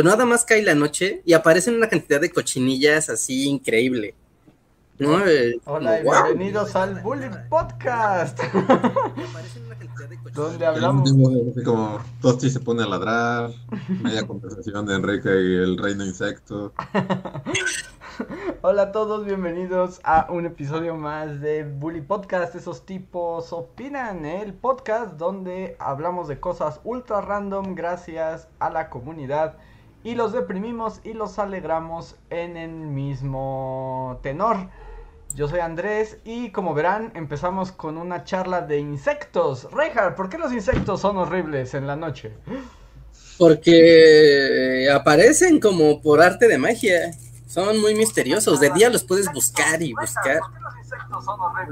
Pero nada más cae la noche y aparecen una cantidad de cochinillas así increíble. ¿no? Eh, Hola y bienvenidos al Bullying Podcast. donde hablamos. Como Tosti se pone a ladrar, media conversación de Enrique y el reino insecto. Hola a todos, bienvenidos a un episodio más de Bully Podcast. Esos tipos opinan, el podcast donde hablamos de cosas ultra random gracias a la comunidad y los deprimimos y los alegramos en el mismo tenor. Yo soy Andrés y como verán empezamos con una charla de insectos. Reinhardt, ¿por qué los insectos son horribles en la noche? Porque aparecen como por arte de magia. Son muy misteriosos. De día los puedes buscar y buscar.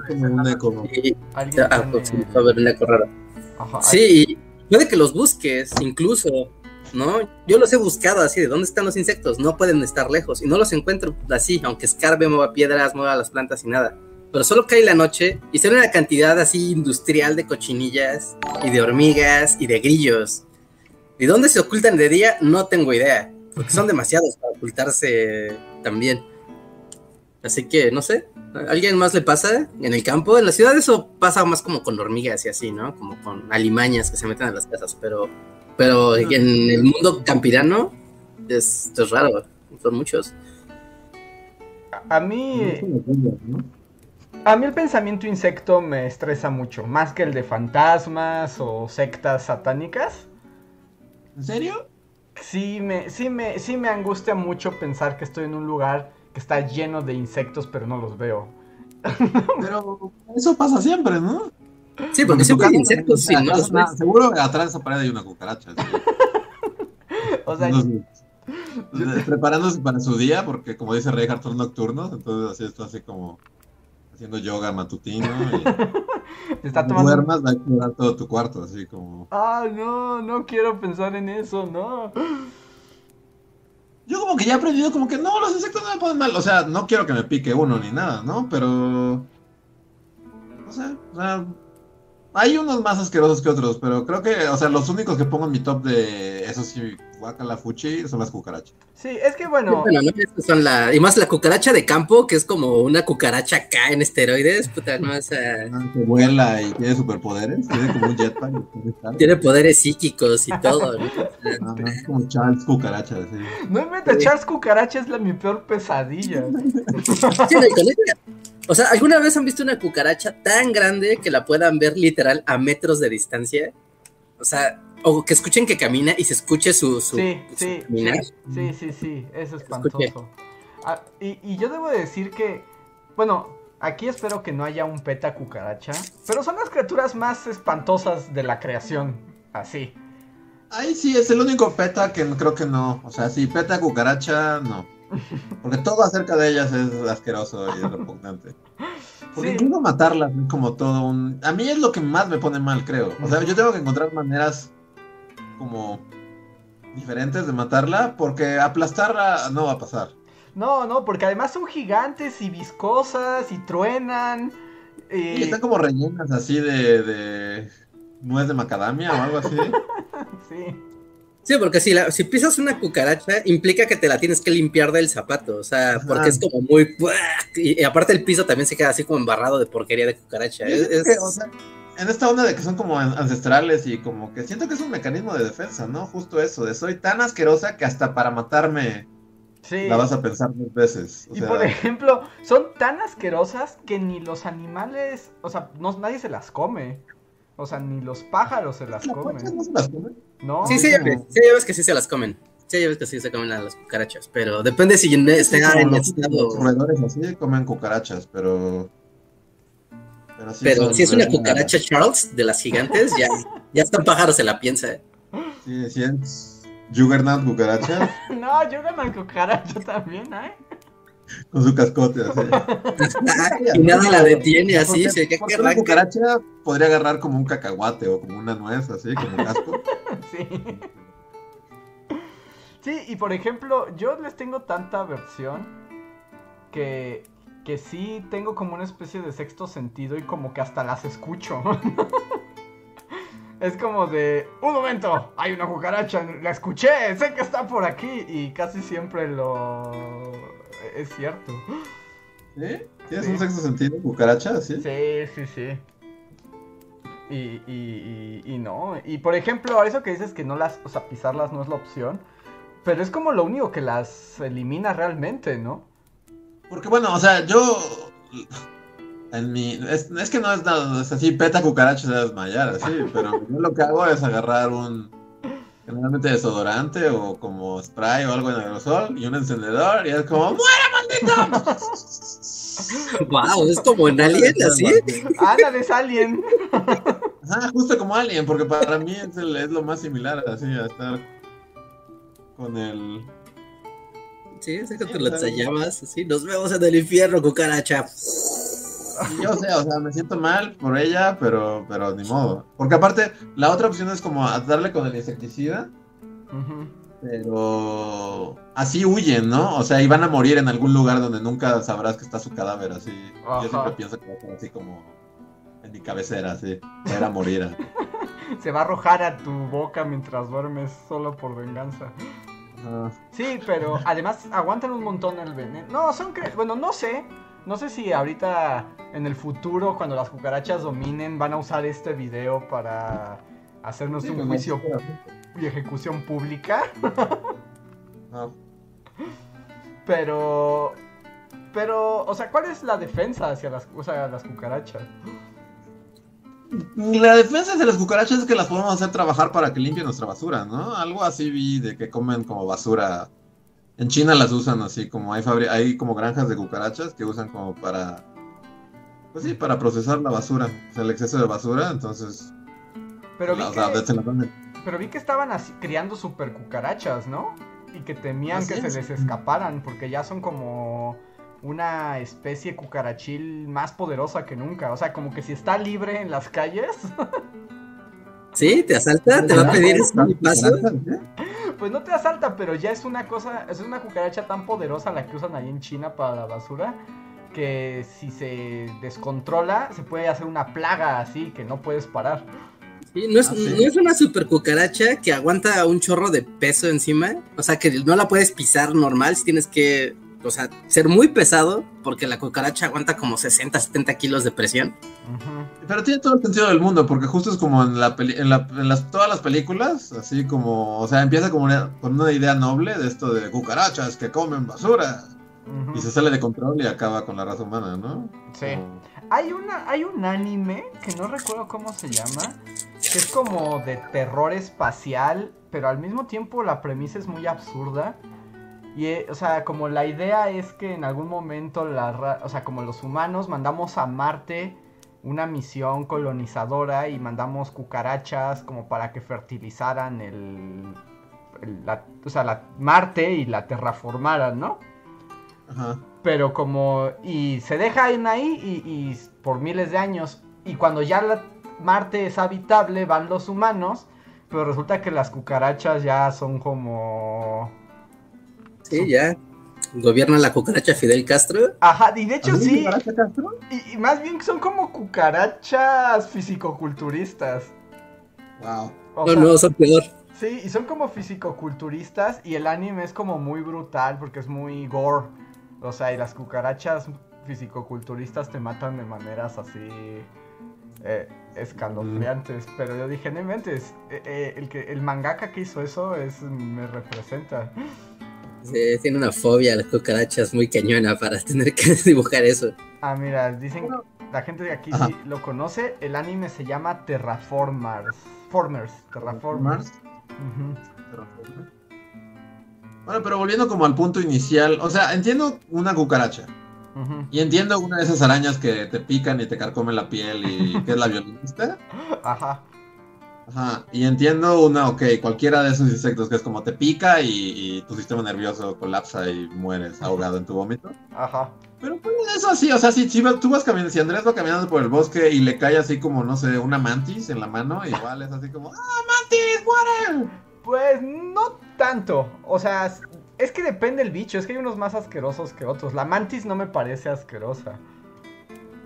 Como un eco. Ah, pues, un eco raro. Sí, puede que los busques incluso. ¿No? Yo los he buscado así, ¿de dónde están los insectos? No pueden estar lejos y no los encuentro así, aunque escarbe, mueva piedras, mueva las plantas y nada. Pero solo cae la noche y sale una cantidad así industrial de cochinillas y de hormigas y de grillos. ¿Y dónde se ocultan de día? No tengo idea, porque son demasiados para ocultarse también. Así que, no sé, ¿a alguien más le pasa en el campo? En la ciudad eso pasa más como con hormigas y así, ¿no? Como con alimañas que se meten en las casas, pero pero en el mundo campirano es, es raro, son muchos. A mí. A mí el pensamiento insecto me estresa mucho, más que el de fantasmas o sectas satánicas. ¿En serio? Sí me, sí me, sí me angustia mucho pensar que estoy en un lugar que está lleno de insectos, pero no los veo. Pero eso pasa siempre, ¿no? Sí, porque siempre hay insectos. Sí, no seguro atrás de esa pared hay una cucaracha. o sea, preparándose para su día, porque como dice Rey son nocturnos, entonces así está así como haciendo yoga matutino y está tomando... duermas va a explorar todo tu cuarto, así como... Ah, no, no quiero pensar en eso, no. Yo como que ya he aprendido como que no, los insectos no me ponen mal, o sea, no quiero que me pique uno ni nada, ¿no? Pero... No sé, o sea, hay unos más asquerosos que otros, pero creo que, o sea, los únicos que pongo en mi top de eso sí, guacala fuchi, son las cucarachas. Sí, es que bueno. son la, y más la cucaracha de campo, que es como una cucaracha acá en esteroides, puta, no es. Uh... Que vuela y tiene superpoderes, tiene como un jetpack. tiene poderes psíquicos y todo. ¿no? es como Charles Cucaracha, sí. No inventa, Charles Cucaracha es la mi peor pesadilla. sí, o sea, ¿alguna vez han visto una cucaracha tan grande que la puedan ver literal a metros de distancia? O sea, o que escuchen que camina y se escuche su, su, sí, sí, Sí, sí, sí, eso es espantoso. Ah, y, y, yo debo decir que, bueno, aquí espero que no haya un peta cucaracha, pero son las criaturas más espantosas de la creación, así. Ahí sí, es el único peta que creo que no. O sea, sí, peta cucaracha, no. Porque todo acerca de ellas es asqueroso y repugnante. Porque incluso matarlas es como todo un... A mí es lo que más me pone mal, creo. O sea, yo tengo que encontrar maneras como diferentes de matarla porque aplastarla no va a pasar. No, no, porque además son gigantes y viscosas y truenan. Y están como rellenas así de, de nuez de macadamia o algo así. sí. Sí, porque si, la, si pisas una cucaracha, implica que te la tienes que limpiar del zapato, o sea, porque es como muy... Y, aparte el piso también se queda así como embarrado de porquería de cucaracha. en esta onda de que son como ancestrales y como que siento que es un mecanismo de defensa, ¿no? Justo eso, de soy tan asquerosa que hasta para matarme la vas a pensar dos veces. y por ejemplo, son tan asquerosas que ni los animales, o sea, no, nadie se las come. O sea, ni los pájaros se las comen. ¿No se las comen? No. Sí, sí, ya ves, sí, ya ves que sí se las comen. Sí, ya ves que sí se comen a las cucarachas, pero depende si estén en estado... Los roedores así comen cucarachas, pero... Pero, pero si es una cucaracha Charles de las gigantes, ya, ya hasta pájaro se la piensa. ¿eh? Sí, sí es Juggernaut cucaracha. no, Juggernaut cucaracha también, ¿eh? Con su cascote así. y nada la detiene así, se que una cucaracha podría agarrar como un cacahuate o como una nuez así, como casco. sí. Sí, y por ejemplo, yo les tengo tanta aversión que, que sí tengo como una especie de sexto sentido y como que hasta las escucho. es como de, un momento, hay una cucaracha, la escuché, sé que está por aquí y casi siempre lo... es cierto. ¿Sí? ¿Tienes un sexto sentido, cucaracha? Sí, sí, sí. sí. Y, y, y, no. Y por ejemplo, eso que dices que no las, o sea, pisarlas no es la opción. Pero es como lo único que las elimina realmente, ¿no? Porque bueno, o sea, yo en mi, es, que no es nada, es así, peta cucaracha se desmayar, así, pero yo lo que hago es agarrar un, generalmente desodorante o como spray o algo en aerosol y un encendedor y es como, ¡muera, maldito! wow, es como en Alien, así. Ándale, es Alien. Ajá, justo como Alien, porque para mí es, es lo más similar, así, a estar con el Sí, es que te las llamas, así, nos vemos en el infierno, cucaracha. Yo sé, o sea, me siento mal por ella, pero, pero ni modo. Porque aparte, la otra opción es como darle con el insecticida. Pero así huyen, ¿no? O sea, y van a morir en algún lugar donde nunca sabrás que está su cadáver, así. Yo siempre pienso que va a ser así como en mi cabecera, así. Era morir. Se va a arrojar a tu boca mientras duermes solo por venganza. Sí, pero además aguantan un montón el veneno. No, son bueno, no sé. No sé si ahorita en el futuro, cuando las cucarachas dominen, van a usar este video para hacernos un pues, juicio y ejecución pública. Pero. Pero, o sea, ¿cuál es la defensa hacia las, o sea, las cucarachas? La defensa de las cucarachas es que las podemos hacer trabajar para que limpien nuestra basura, ¿no? Algo así vi de que comen como basura. En China las usan así, como hay, hay como granjas de cucarachas que usan como para... Pues sí, para procesar la basura, o sea, el exceso de basura, entonces... Pero vi, que, pero vi que estaban así, criando super cucarachas, ¿no? Y que temían que se les escaparan, porque ya son como una especie cucarachil más poderosa que nunca. O sea, como que si está libre en las calles. ¿Sí? ¿Te asalta? ¿Te va a pedir paso? Pues no te asalta, pero ya es una cosa, es una cucaracha tan poderosa la que usan ahí en China para la basura, que si se descontrola, se puede hacer una plaga así que no puedes parar. no, es, ah, no es una super cucaracha que aguanta un chorro de peso encima. O sea, que no la puedes pisar normal, si tienes que o sea, ser muy pesado, porque la cucaracha aguanta como 60, 70 kilos de presión. Pero tiene todo el sentido del mundo, porque justo es como en, la en, las, todas las películas, así como, o sea, empieza como con una idea noble de esto de cucarachas que comen basura. Y se sale de control y acaba con la raza humana, ¿no? Sí. Hay, una, hay un anime que no recuerdo cómo se llama, que es como de terror espacial, pero al mismo tiempo la premisa es muy absurda y, eh, o sea, como la idea es que en algún momento, la, o sea, como los humanos mandamos a Marte una misión colonizadora y mandamos cucarachas como para que fertilizaran el, la, o sea, la Marte y la terraformaran, ¿no? Ajá. Pero como, y se dejan ahí y, y por miles de años, y cuando ya la, Marte es habitable van los humanos, pero resulta que las cucarachas ya son como Sí, ya. Gobierna la cucaracha Fidel Castro. Ajá, y de hecho sí. Castro? Y, más bien son como cucarachas fisicoculturistas. Wow. no, no, son peor. Sí, y son como fisicoculturistas y el anime es como muy brutal porque es muy gore. O sea, y las cucarachas fisicoculturistas te matan de maneras así eh, escalofriantes. Pero yo dije, no mentes, eh, eh, el, que, el mangaka que hizo eso es me representa. Sí, tiene una fobia a las cucarachas muy cañona para tener que dibujar eso. Ah, mira, dicen, la gente de aquí sí lo conoce, el anime se llama Terraformers. Formers, Terraformers. Bueno, pero volviendo como al punto inicial, o sea, entiendo una cucaracha. Y entiendo una de esas arañas que te pican y te carcomen la piel y que es la violinista. Ajá. Ajá, y entiendo una, ok, cualquiera de esos insectos que es como te pica y, tu sistema nervioso colapsa y mueres ahogado en tu vómito. Ajá. Pero pues, eso sí, o sea, si, tú vas caminando, si Andrés va caminando por el bosque y le cae así como, no sé, una mantis en la mano, igual es así como, ¡ah, mantis, muere! Pues no tanto, o sea, es que depende el bicho, es que hay unos más asquerosos que otros. La mantis no me parece asquerosa.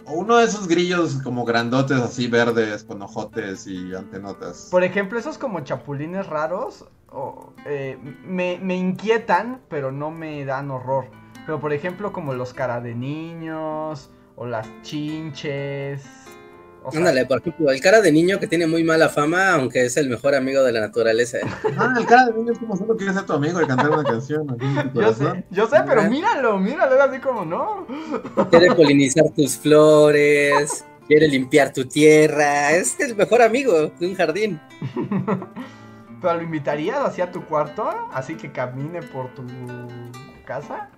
O uno de esos grillos como grandotes así verdes con ojotes y antenotas. Por ejemplo, esos como chapulines raros eh, me, me, inquietan, pero no me dan horror. Pero por ejemplo, como los cara de niños o las chinches Ándale, por ejemplo, el cara de niño que tiene muy mala fama, aunque es el mejor amigo de la naturaleza. Ah, el cara de niño es como solo quiere ser tu amigo y cantar una canción. yo sé, yo sé, pero míralo, míralo, así como no. Quiere polinizar tus flores, quiere limpiar tu tierra, es el mejor amigo de un jardín. ¿Pero lo invitarías hacia tu cuarto? Así que camine por tu casa.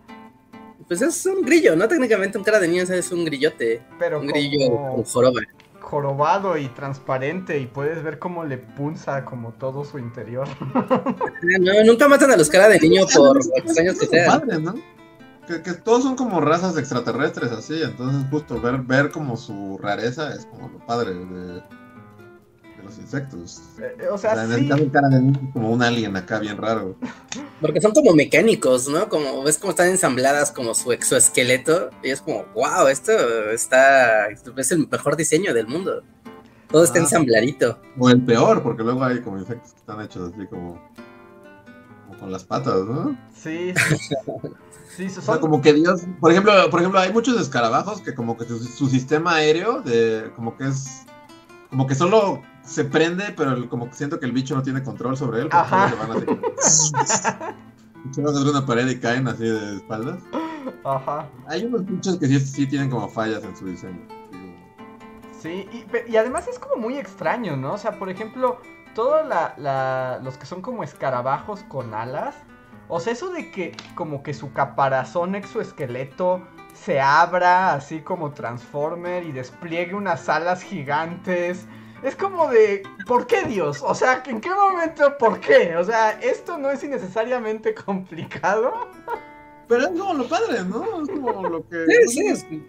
Pues es un grillo, ¿no? Técnicamente un cara de niño es un grillote. Pero un grillo con joroba jorobado y transparente y puedes ver cómo le punza como todo su interior. no, nunca matan a los cara de niño por extraños que sean. ¿no? Que, todos son como razas extraterrestres así, entonces justo ver, ver como su rareza es como lo padre de, los insectos. Eh, eh, o sea, sí. cara de como un alien acá bien raro. Porque son como mecánicos, ¿no? Como ves cómo están ensambladas como su exoesqueleto y es como, wow, esto está es el mejor diseño del mundo. Todo está ah. ensambladito. O el peor, porque luego hay como insectos que están hechos así como, como con las patas, ¿no? Sí. sí. o sea, como que Dios, por ejemplo, por ejemplo, hay muchos escarabajos que como que su sistema aéreo de como que es como que solo se prende, pero como que siento que el bicho no tiene control sobre él. Ajá. Se van a una pared y caen así de espaldas. Ajá. Hay unos bichos que sí, sí tienen como fallas en su diseño. Sí, y, además es como muy extraño, ¿no? O sea, por ejemplo, todos la, los que son como escarabajos con alas. O sea, eso de que como que su caparazón exoesqueleto se abra así como Transformer y despliegue unas alas gigantes es como de, ¿por qué Dios? O sea, ¿en qué momento por qué? O sea, esto no es innecesariamente complicado. Pero es como lo padre, ¿no? Es como lo que... Sí, sí.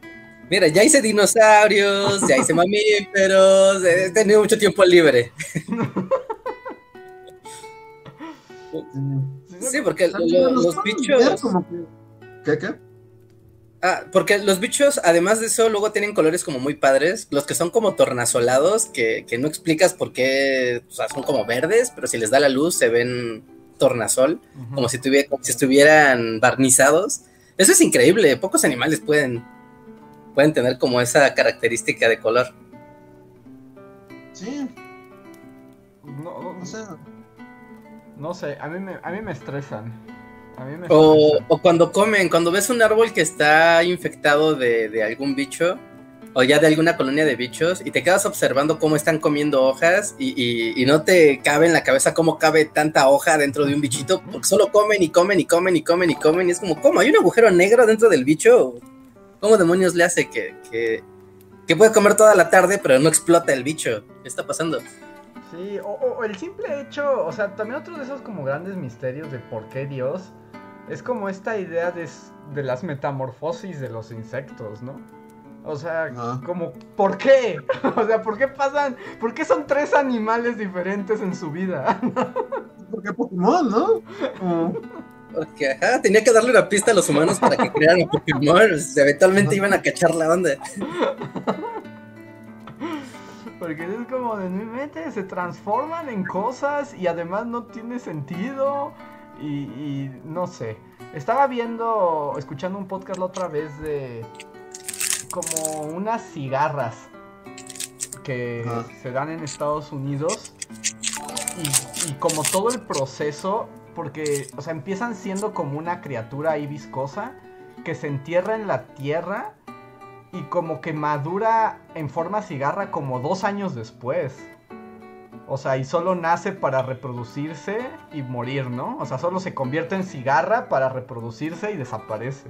Mira, ya hice dinosaurios, ya hice mamíferos, he tenido mucho tiempo libre. sí, porque los, bichos... ¿Qué, qué? Ah, porque los bichos, además de eso, luego tienen colores como muy padres. Los que son como tornasolados, que, no explicas por qué o sea, son como verdes, pero si les da la luz se ven tornasol, como, si si estuvieran barnizados. Eso es increíble. Pocos animales pueden, pueden tener como esa característica de color. Sí. No, no sé. No sé, a mí me, a mí me estresan o, cuando comen, cuando ves un árbol que está infectado de, algún bicho o ya de alguna colonia de bichos y te quedas observando cómo están comiendo hojas y, no te cabe en la cabeza cómo cabe tanta hoja dentro de un bichito, porque solo comen y comen y comen y comen y comen y es como, ¿cómo? ¿Hay un agujero negro dentro del bicho? ¿Cómo demonios le hace que, que, puede comer toda la tarde pero no explota el bicho? ¿Qué está pasando? Sí, o, o el simple hecho, o sea, también otro de esos como grandes misterios de por qué Dios es como esta idea de, las metamorfosis de los insectos, ¿no? O sea, como, ¿por qué? o sea, ¿por qué pasan? ¿Por qué son tres animales diferentes en su vida? Porque Pokémon, ¿no? Porque, ajá, tenía que darle una pista a los humanos para que crearan Pokémon. Eventualmente iban a cachar la onda. Porque es como de mi mente, se transforman en cosas y además no tiene sentido. Y, no sé. Estaba viendo, escuchando un podcast la otra vez de como unas cigarras que se dan en Estados Unidos. Y, y, como todo el proceso, porque, o sea, empiezan siendo como una criatura ahí viscosa que se entierra en la tierra y como que madura en forma cigarra como dos años después. O sea, y solo nace para reproducirse y morir, ¿no? O sea, solo se convierte en cigarra para reproducirse y desaparece.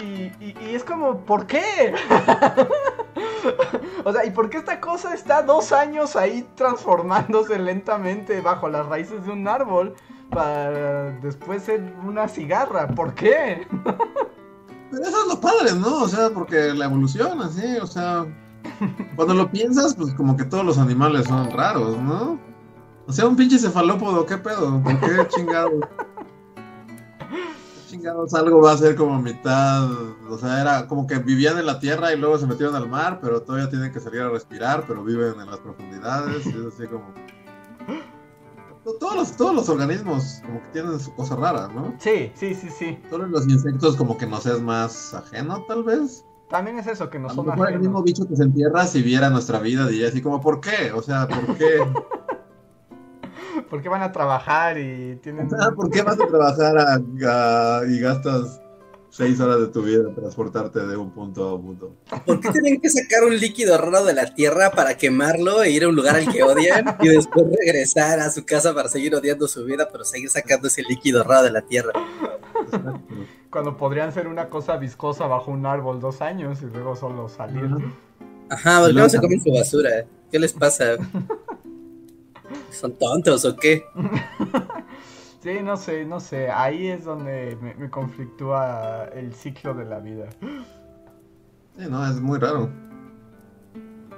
Y, y, es como, ¿por qué? O sea, ¿y por qué esta cosa está dos años ahí transformándose lentamente bajo las raíces de un árbol para después ser una cigarra? ¿Por qué? Pero eso es lo padre, ¿no? O sea, porque la evolución, así, o sea, cuando lo piensas, pues como que todos los animales son raros, ¿no? O sea, un pinche cefalópodo, ¿qué pedo? ¿Por qué chingados? chingados algo va a ser como mitad, o sea, era como que vivían en la tierra y luego se metieron al mar, pero todavía tienen que salir a respirar, pero viven en las profundidades, y es así como... Todos los, todos los organismos como que tienen su cosa rara, ¿no? Sí, sí, sí, sí. Solo los insectos como que nos es más ajeno, tal vez. También es eso, que no son ajenos. el mismo bicho que se entierra, si viera nuestra vida, diría así como, ¿por qué? O sea, ¿por qué? ¿Por qué van a trabajar y tienen... ¿Por qué vas a trabajar y gastas seis horas de tu vida en transportarte de un punto a un punto? ¿Por qué tienen que sacar un líquido raro de la tierra para quemarlo e ir a un lugar al que odian y después regresar a su casa para seguir odiando su vida, pero seguir sacando ese líquido raro de la tierra? Cuando podrían ser una cosa viscosa bajo un árbol dos años y luego solo salir. Ajá, ¿por qué no se comen su basura? ¿Qué les pasa? ¿Son tontos o qué? sí, no sé, no sé. Ahí es donde me, conflictúa el ciclo de la vida. Sí, no, es muy raro.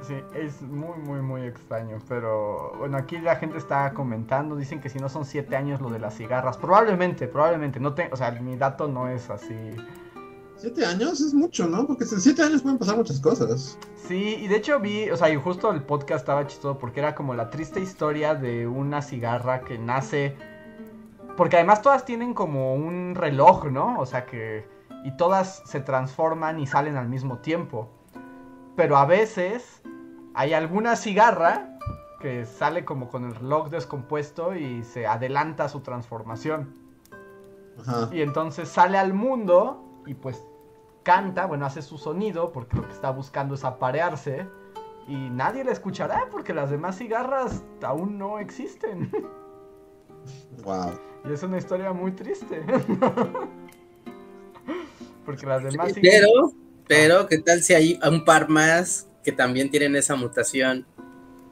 Sí, es muy, muy, muy extraño. Pero bueno, aquí la gente está comentando. Dicen que si no son siete años lo de las cigarras. Probablemente, probablemente. No te, o sea, mi dato no es así. Siete años es mucho, ¿no? Porque en siete años pueden pasar muchas cosas. Sí, y de hecho vi, o sea, y justo el podcast estaba chistoso porque era como la triste historia de una cigarra que nace. Porque además todas tienen como un reloj, ¿no? O sea que. Y todas se transforman y salen al mismo tiempo. Pero a veces hay alguna cigarra que sale como con el reloj descompuesto y se adelanta su transformación. Ajá. Y entonces sale al mundo y pues canta, bueno, hace su sonido porque lo que está buscando es aparearse y nadie la escuchará porque las demás cigarras aún no existen. Wow. Y es una historia muy triste. porque las demás cigarras... Pero, pero, ¿qué tal si hay un par más que también tienen esa mutación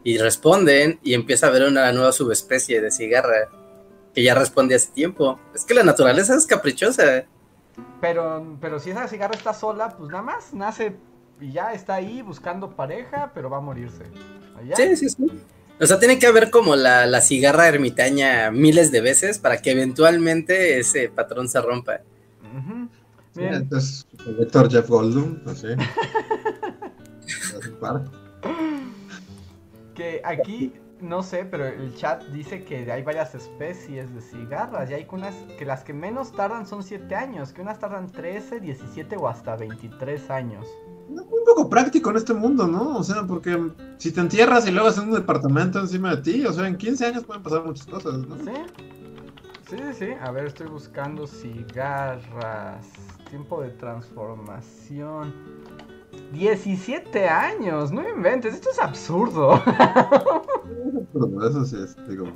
y responden y empieza a haber una nueva subespecie de cigarra que ya responde hace tiempo? Es que la naturaleza es caprichosa. Pero, pero si esa cigarra está sola, pues nada más nace y ya está ahí buscando pareja, pero va a morirse. Sí, sí, sí. O sea, tiene que haber como la, cigarra ermitaña miles de veces para que eventualmente ese patrón se rompa. entonces, el lector Jeff Goldblum, pues sí. que aquí no sé, pero el chat dice que hay varias especies de cigarras y hay unas que las que menos tardan son 7 años, que unas tardan 13, 17 o hasta 23 años. Muy poco práctico en este mundo, ¿no? O sea, porque si te entierras y luego haces un departamento encima de ti, o sea, en 15 años pueden pasar muchas cosas, ¿no? Sí. Sí, sí, sí. A ver, estoy buscando cigarras. Tiempo de transformación. 17 años, no inventes, esto es absurdo. Eso sí es, digo.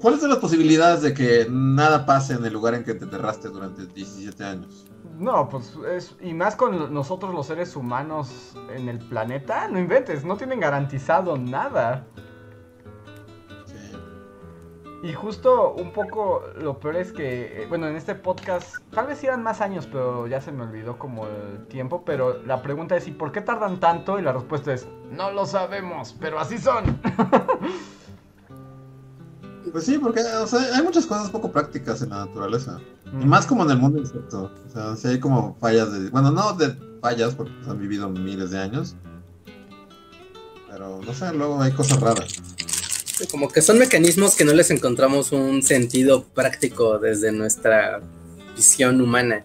¿Cuáles son las posibilidades de que nada pase en el lugar en que te enterraste durante 17 años? No, pues es. Y más con nosotros los seres humanos en el planeta, no inventes, no tienen garantizado nada. Y justo un poco lo peor es que, eh, bueno, en este podcast, tal vez eran más años, pero ya se me olvidó como el tiempo, pero la pregunta es, ¿y por qué tardan tanto? Y la respuesta es, no lo sabemos, pero así son. Pues sí, porque hay muchas cosas poco prácticas en la naturaleza. Y más como en el mundo insecto. O sea, si hay como fallas de... Bueno, no de fallas, porque han vivido miles de años. Pero no sé, luego hay cosas raras. Como que son mecanismos que no les encontramos un sentido práctico desde nuestra visión humana.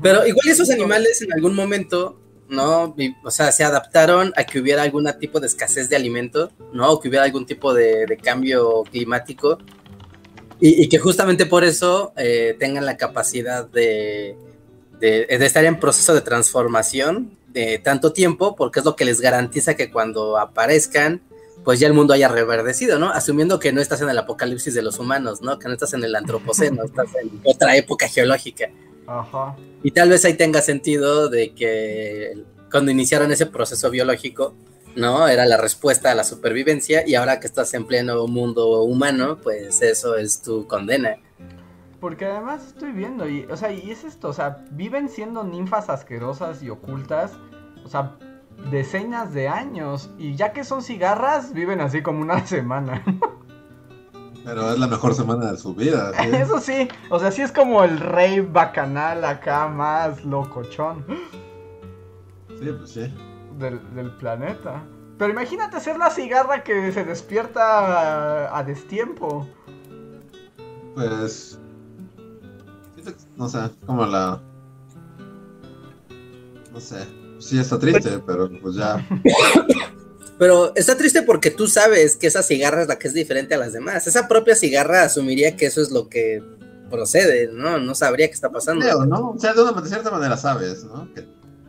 Pero igual esos animales en algún momento, ¿no? O sea, se adaptaron a que hubiera algún tipo de escasez de alimento, ¿no? O que hubiera algún tipo de, cambio climático. Y, que justamente por eso eh, tengan la capacidad de, de, de estar en proceso de transformación de tanto tiempo, porque es lo que les garantiza que cuando aparezcan pues ya el mundo haya reverdecido, ¿no? Asumiendo que no estás en el apocalipsis de los humanos, ¿no? Que no estás en el antropoceno, estás en otra época geológica. Ajá. Y tal vez ahí tenga sentido de que cuando iniciaron ese proceso biológico, ¿no? Era la respuesta a la supervivencia y ahora que estás en pleno mundo humano, pues eso es tu condena. Porque además estoy viendo, y, o sea, y es esto, o sea, viven siendo ninfas asquerosas y ocultas, o sea, decenas de años, y ya que son cigarras, viven así como una semana. Pero es la mejor semana de su vida. Eso sí, o sea, sí es como el rey bacanal acá más locochón. Sí, pues sí. Del, planeta. Pero imagínate ser la cigarra que se despierta a, destiempo. Pues. No sé, como la. No sé. Sí, está triste, pero pues ya. Pero está triste porque tú sabes que esa cigarra es la que es diferente a las demás. Esa propia cigarra asumiría que eso es lo que procede, ¿no? No sabría qué está pasando. ¿no? O sea, de, una, cierta manera sabes, ¿no? Que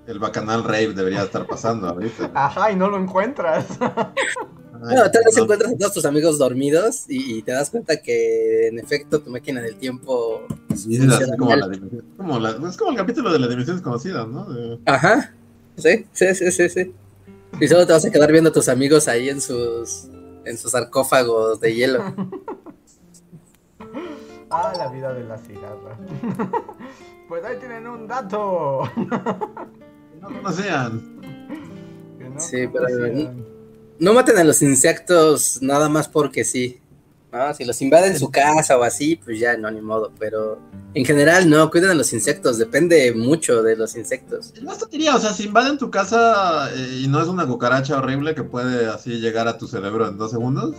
el bacanal rave debería estar pasando ahorita. Ajá, y no lo encuentras. Bueno, tal vez encuentras a todos tus amigos dormidos y, te das cuenta que en efecto tu máquina del tiempo. Sí, es, como la, como la, es como el capítulo de las dimensiones conocidas, ¿no? Ajá, sí, sí, sí, sí, sí. Y solo te vas a quedar viendo a tus amigos ahí en sus, en sus sarcófagos de hielo. ah, la vida de la cigarra. pues ahí tienen un dato. no conocían. sí, pero no maten a los insectos nada más porque sí. Si los invaden su casa o así, pues ya no, ni modo. Pero en general, no, cuiden a los insectos. Depende mucho de los insectos. No diría, o sea, si invaden tu casa eh, y no es una cucaracha horrible que puede así llegar a tu cerebro en dos segundos,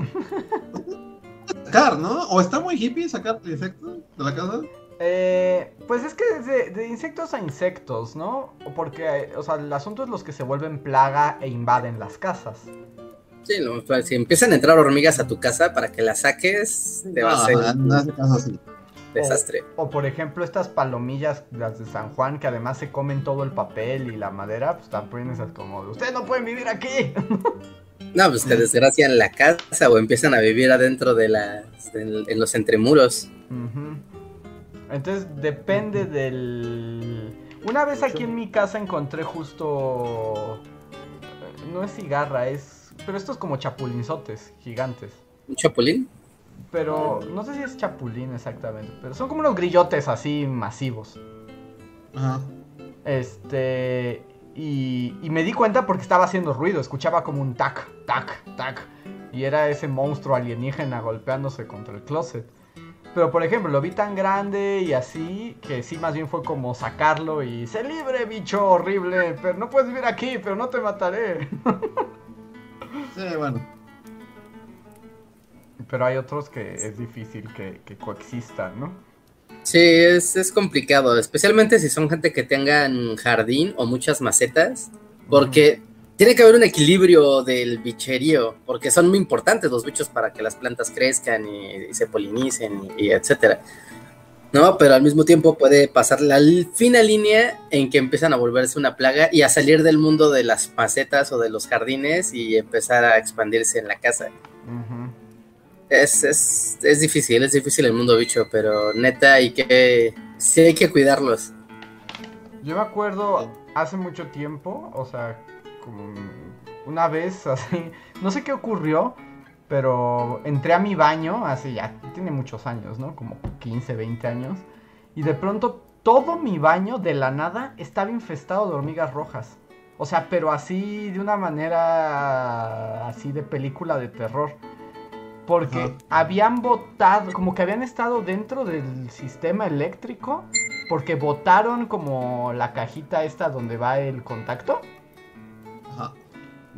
sacar, ¿no? ¿O está muy hippie sacar el insecto de la casa? Eh, pues es que de, de, insectos a insectos, ¿no? Porque, o sea, el asunto es los que se vuelven plaga e invaden las casas. Sí, si empiezan a entrar hormigas a tu casa para que las saques, te va a hacer desastre. O, por ejemplo, estas palomillas, las de San Juan, que además se comen todo el papel y la madera, pues también esas como, ustedes no pueden vivir aquí. No, pues te desgracian la casa o empiezan a vivir adentro de las, en los entremuros. Entonces depende del... Una vez aquí en mi casa encontré justo... No es cigarra, es pero estos como chapulinzotes gigantes. ¿Un chapulín? Pero no sé si es chapulín exactamente, pero son como unos grillotes así masivos. Ajá. Este. Y, y me di cuenta porque estaba haciendo ruido, escuchaba como un tac, tac, tac. Y era ese monstruo alienígena golpeándose contra el closet. Pero por ejemplo, lo vi tan grande y así que sí, más bien fue como sacarlo y se libre, bicho horrible. Pero no puedes vivir aquí, pero no te mataré. Sí, bueno. Pero hay otros que es difícil que, coexistan, ¿no? Sí, es, complicado, especialmente si son gente que tengan jardín o muchas macetas, porque tiene que haber un equilibrio del bicherío, porque son muy importantes los bichos para que las plantas crezcan y, se polinicen y etcétera. ¿No? Pero al mismo tiempo puede pasar la fina línea en que empiezan a volverse una plaga y a salir del mundo de las macetas o de los jardines y empezar a expandirse en la casa. es, es, es, difícil, es difícil el mundo bicho, pero neta hay que, sí hay que cuidarlos. Yo me acuerdo hace mucho tiempo, o sea, como una vez así, no sé qué ocurrió, pero entré a mi baño hace ya, tiene muchos años, ¿no? Como 15, 20 años. Y de pronto todo mi baño de la nada estaba infestado de hormigas rojas. O sea, pero así de una manera así de película de terror. Porque habían botado, como que habían estado dentro del sistema eléctrico. Porque botaron como la cajita esta donde va el contacto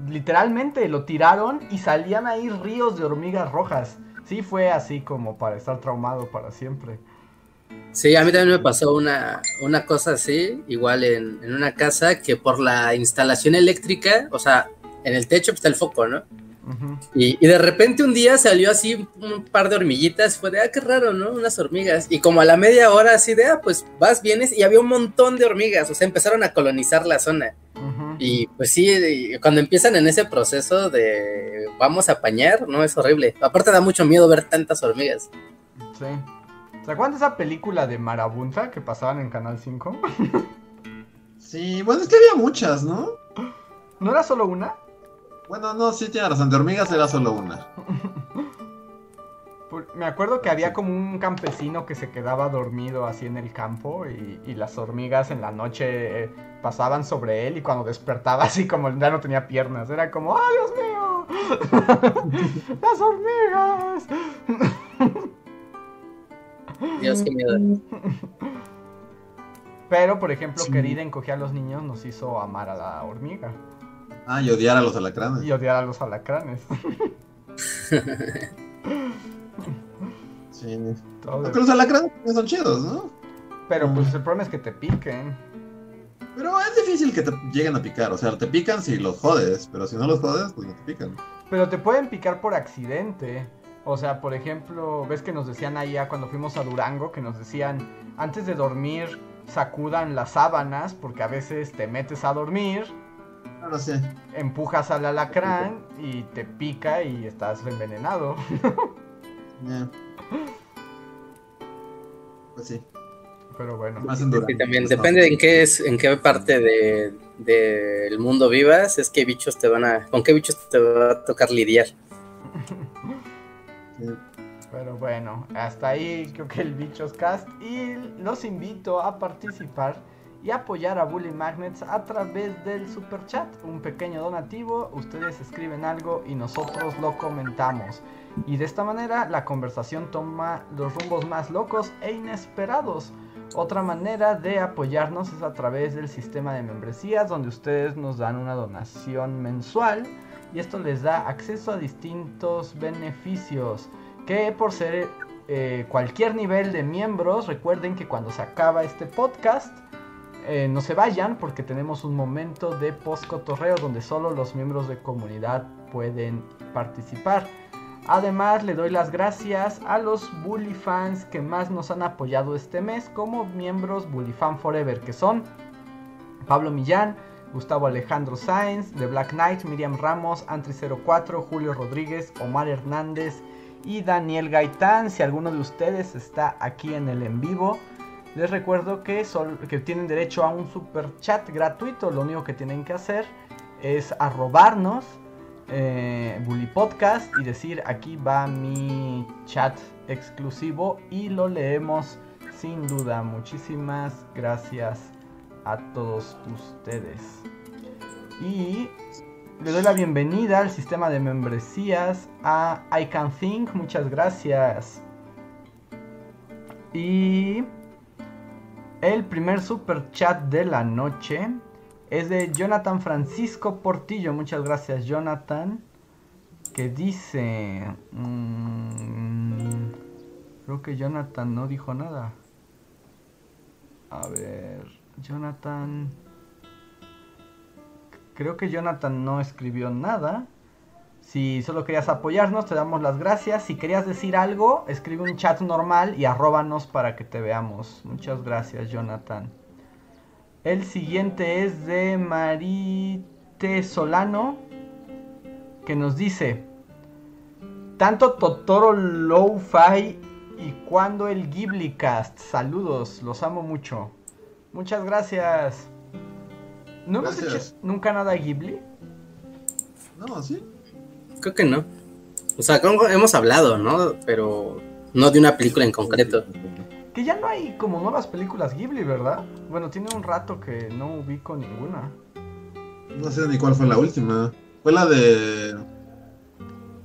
literalmente lo tiraron y salían ahí ríos de hormigas rojas. Sí, fue así como para estar traumado para siempre. Sí, a mí también me pasó una, una cosa así, igual en, una casa, que por la instalación eléctrica, o sea, en el techo está el foco, ¿no? y, de repente un día salió así un par de hormiguitas, fue de, ah, qué raro, ¿no? Unas hormigas. Y como a la media hora así de, ah, pues vas, vienes, y había un montón de hormigas, o sea, empezaron a colonizar la zona. Y pues sí, cuando empiezan en ese proceso de vamos a apañar, no es horrible. Aparte da mucho miedo ver tantas hormigas. Sí. ¿Se acuerdan esa película de Marabunta que pasaban en Canal 5? sí, bueno, es que había muchas, ¿no? ¿No era solo una? Bueno, no, sí tiene razón. De hormigas era solo una. Me acuerdo que había como un campesino que se quedaba dormido así en el campo y, las hormigas en la noche eh, pasaban sobre él y cuando despertaba así como ya no tenía piernas, era como, ¡ay Dios mío! ¡Las hormigas! Dios, qué miedo. Pero, por ejemplo, querida encogía a los niños nos hizo amar a la hormiga. Ah, y odiar a los alacranes. Y odiar a los alacranes. Sí. Pero los alacranes son chidos, ¿no? Pero pues el problema es que te piquen. Pero es difícil que te lleguen a picar. O sea, te pican si los jodes. Pero si no los jodes, pues no te pican. Pero te pueden picar por accidente. O sea, por ejemplo, ves que nos decían allá cuando fuimos a Durango, que nos decían, antes de dormir, sacudan las sábanas, porque a veces te metes a dormir. No lo sé. Empujas al alacrán y te pica y estás envenenado. Pues sí. Pero bueno. también depende en qué es, en qué parte del de, mundo vivas, es que bichos te van a, con qué bichos te va a tocar lidiar. Pero bueno, hasta ahí creo que el Bichos Cast. Y los invito a participar y apoyar a Bully Magnets a través del super chat. Un pequeño donativo, ustedes escriben algo y nosotros lo comentamos. Y de esta manera la conversación toma los rumbos más locos e inesperados. Otra manera de apoyarnos es a través del sistema de membresías donde ustedes nos dan una donación mensual y esto les da acceso a distintos beneficios que por ser eh, cualquier nivel de miembros, recuerden que cuando se acaba este podcast, eh, no se vayan porque tenemos un momento de post cotorreo donde solo los miembros de comunidad pueden participar. Además, le doy las gracias a los Bully fans que más nos han apoyado este mes como miembros Bully Fan Forever, que son Pablo Millán, Gustavo Alejandro Sáenz, The Black Knight, Miriam Ramos, Antri04, Julio Rodríguez, Omar Hernández y Daniel Gaitán. Si alguno de ustedes está aquí en el en vivo, les recuerdo que, que tienen derecho a un super chat gratuito. Lo único que tienen que hacer es arrobarnos eh, Bully Podcast y decir aquí va mi chat exclusivo y lo leemos sin duda. Muchísimas gracias a todos ustedes. Y le doy la bienvenida al sistema de membresías a I Can Think. Muchas gracias. Y el primer super chat de la noche es de Jonathan Francisco Portillo. Muchas gracias, Jonathan. Que dice... Mm, creo que Jonathan no dijo nada. A ver... Jonathan. Creo que Jonathan no escribió nada. Si solo querías apoyarnos, te damos las gracias. Si querías decir algo, escribe un chat normal y arróbanos para que te veamos. Muchas gracias, Jonathan. El siguiente es de Marite Solano, que nos dice: Tanto Totoro Low-Fi y cuando el Ghibli Cast. Saludos, los amo mucho. Muchas gracias. ¿No hemos hecho nunca nada Ghibli? No, ¿sí? Creo que no. O sea, hemos hablado, ¿no? Pero no de una película en concreto. Que ya no hay como nuevas películas Ghibli, ¿verdad? Bueno, tiene un rato que no ubico ninguna. No sé ni cuál fue la última. ¿Fue la de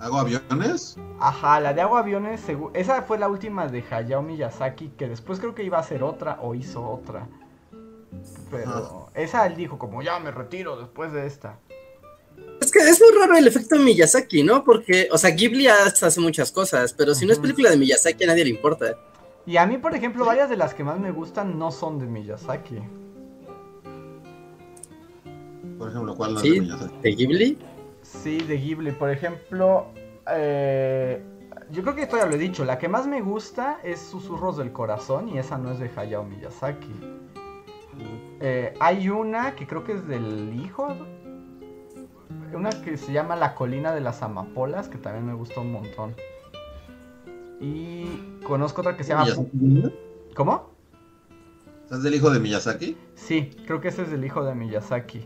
¿Hago aviones? Ajá, la de Hago aviones, esa fue la última de Hayao Miyazaki, que después creo que iba a ser otra o hizo otra. Pero esa él dijo como ya me retiro después de esta. Es que es muy raro el efecto de Miyazaki, ¿no? Porque, o sea, Ghibli hace muchas cosas, pero si no es película de Miyazaki a nadie le importa. Y a mí, por ejemplo, varias de las que más me gustan no son de Miyazaki. Por ejemplo, ¿cuál no es de Miyazaki? ¿De Ghibli? Sí, de Ghibli. Por ejemplo, eh, yo creo que esto ya lo he dicho. La que más me gusta es Susurros del Corazón y esa no es de Hayao Miyazaki. Eh, hay una que creo que es del hijo. Una que se llama La colina de las amapolas, que también me gustó un montón. Y conozco otra que se llama... ¿Cómo? ¿Es del hijo de Miyazaki? Sí, creo que ese es del hijo de Miyazaki.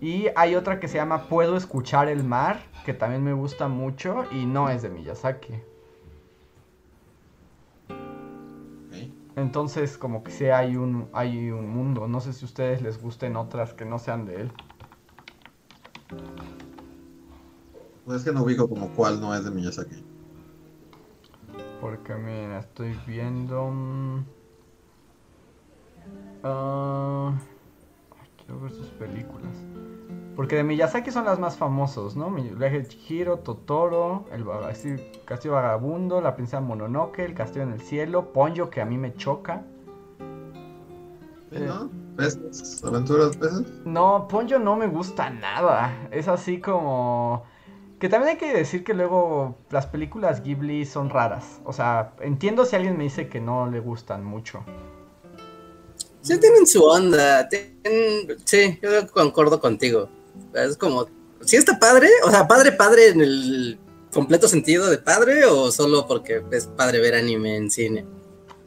Y hay otra que se llama Puedo escuchar el mar, que también me gusta mucho y no es de Miyazaki. Entonces, como que sí hay un, hay un mundo. No sé si a ustedes les gusten otras que no sean de él. Pues es que no ubico como cuál no es de Miyazaki. Porque mira, estoy viendo. Uh, quiero ver sus películas. Porque de Miyazaki son las más famosos, ¿no? Viaje Chihiro, Totoro, El Castillo Vagabundo, La Princesa Mononoke, El Castillo en el Cielo, Ponyo, que a mí me choca. ¿No? ¿Peces? ¿Aventuras peces? No, Ponyo no me gusta nada. Es así como... Que también hay que decir que luego las películas Ghibli son raras. O sea, entiendo si alguien me dice que no le gustan mucho. Sí, tienen su onda. Sí, yo concuerdo contigo. Es como, ¿sí está padre? O sea, padre, padre en el completo sentido de padre o solo porque es padre ver anime en cine?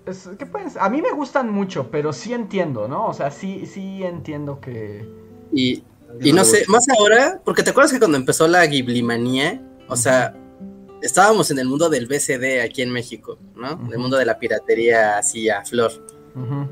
Es, ¿qué puedes? A mí me gustan mucho, pero sí entiendo, ¿no? O sea, sí, sí entiendo que... Y, y no sé, más ahora, porque te acuerdas que cuando empezó la Ghiblimanía, o sea, estábamos en el mundo del BCD aquí en México, ¿no? En el mundo de la piratería así a flor.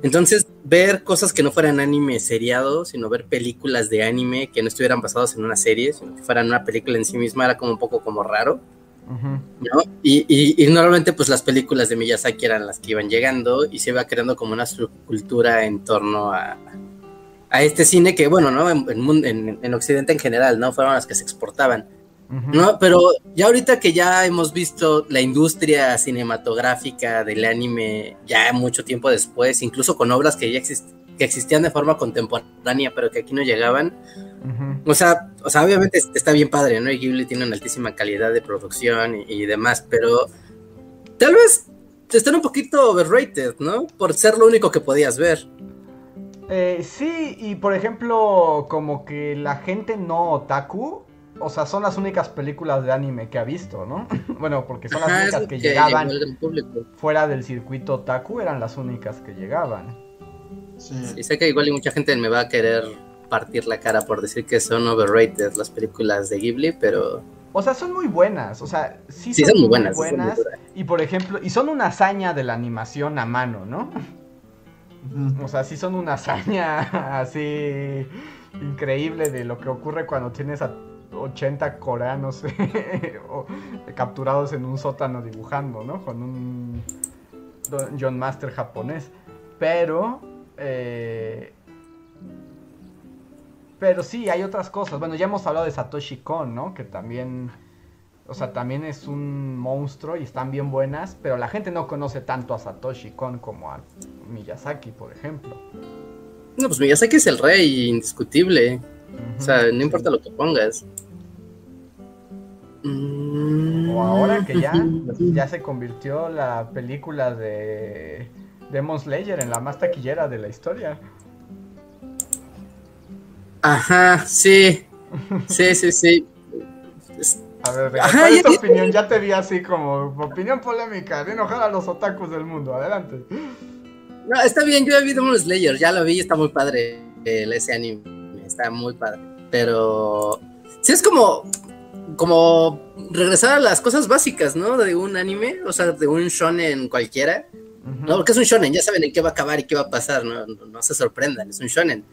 Entonces, ver cosas que no fueran anime seriado, sino ver películas de anime que no estuvieran basadas en una serie, sino que fueran una película en sí misma, era como un poco como raro. ¿no? Y, normalmente pues las películas de Miyazaki eran las que iban llegando y se iba creando como una subcultura en torno a, a este cine que bueno, ¿no? En, en, en, Occidente en general, ¿no? Fueron las que se exportaban. ¿no? Pero ya ahorita que ya hemos visto la industria cinematográfica del anime ya mucho tiempo después, incluso con obras que ya que existían de forma contemporánea, pero que aquí no llegaban. O sea, o sea, obviamente está bien padre, ¿no? Y Ghibli tiene una altísima calidad de producción y, demás, pero tal vez están un poquito overrated, ¿no? Por ser lo único que podías ver. Eh, sí, y por ejemplo, como que la gente no otaku o sea, son las únicas películas de anime que ha visto, ¿no? bueno, porque son las únicas que, llegaban fuera del circuito otaku, eran las únicas que llegaban. Sí. Y sé que igual y mucha gente me va a querer partir la cara por decir que son overrated las películas de Ghibli, pero... O sea, son muy buenas, o sea, sí, son, muy buenas. y por ejemplo, y son una hazaña de la animación a mano, ¿no? O sea, sí son una hazaña así increíble de lo que ocurre cuando tienes a 80 coreanos capturados en un sótano dibujando, ¿no? Con un John Master japonés. Pero... Eh, pero sí, hay otras cosas. Bueno, ya hemos hablado de Satoshi Kon, ¿no? Que también... O sea, también es un monstruo y están bien buenas, pero la gente no conoce tanto a Satoshi Kon como a Miyazaki, por ejemplo. No, pues Miyazaki es el rey indiscutible. O sea, no importa lo que pongas. O ahora que ya, ya se convirtió la película de Demon Slayer en la más taquillera de la historia. Ajá, sí. Sí, sí, sí. A ver, ¿cuál es tu opinión? Ya te vi así como opinión polémica, de enojar a los otakus del mundo. Adelante. No, está bien, yo ya vi Demon Slayer, ya lo vi, está muy padre ese anime, está muy padre. Pero sí es como, como regresar a las cosas básicas, ¿no? De un anime, o sea, de un shonen cualquiera. No, porque es un shonen, ya saben en qué va a acabar y qué va a pasar, no, no, se sorprendan, es un shonen.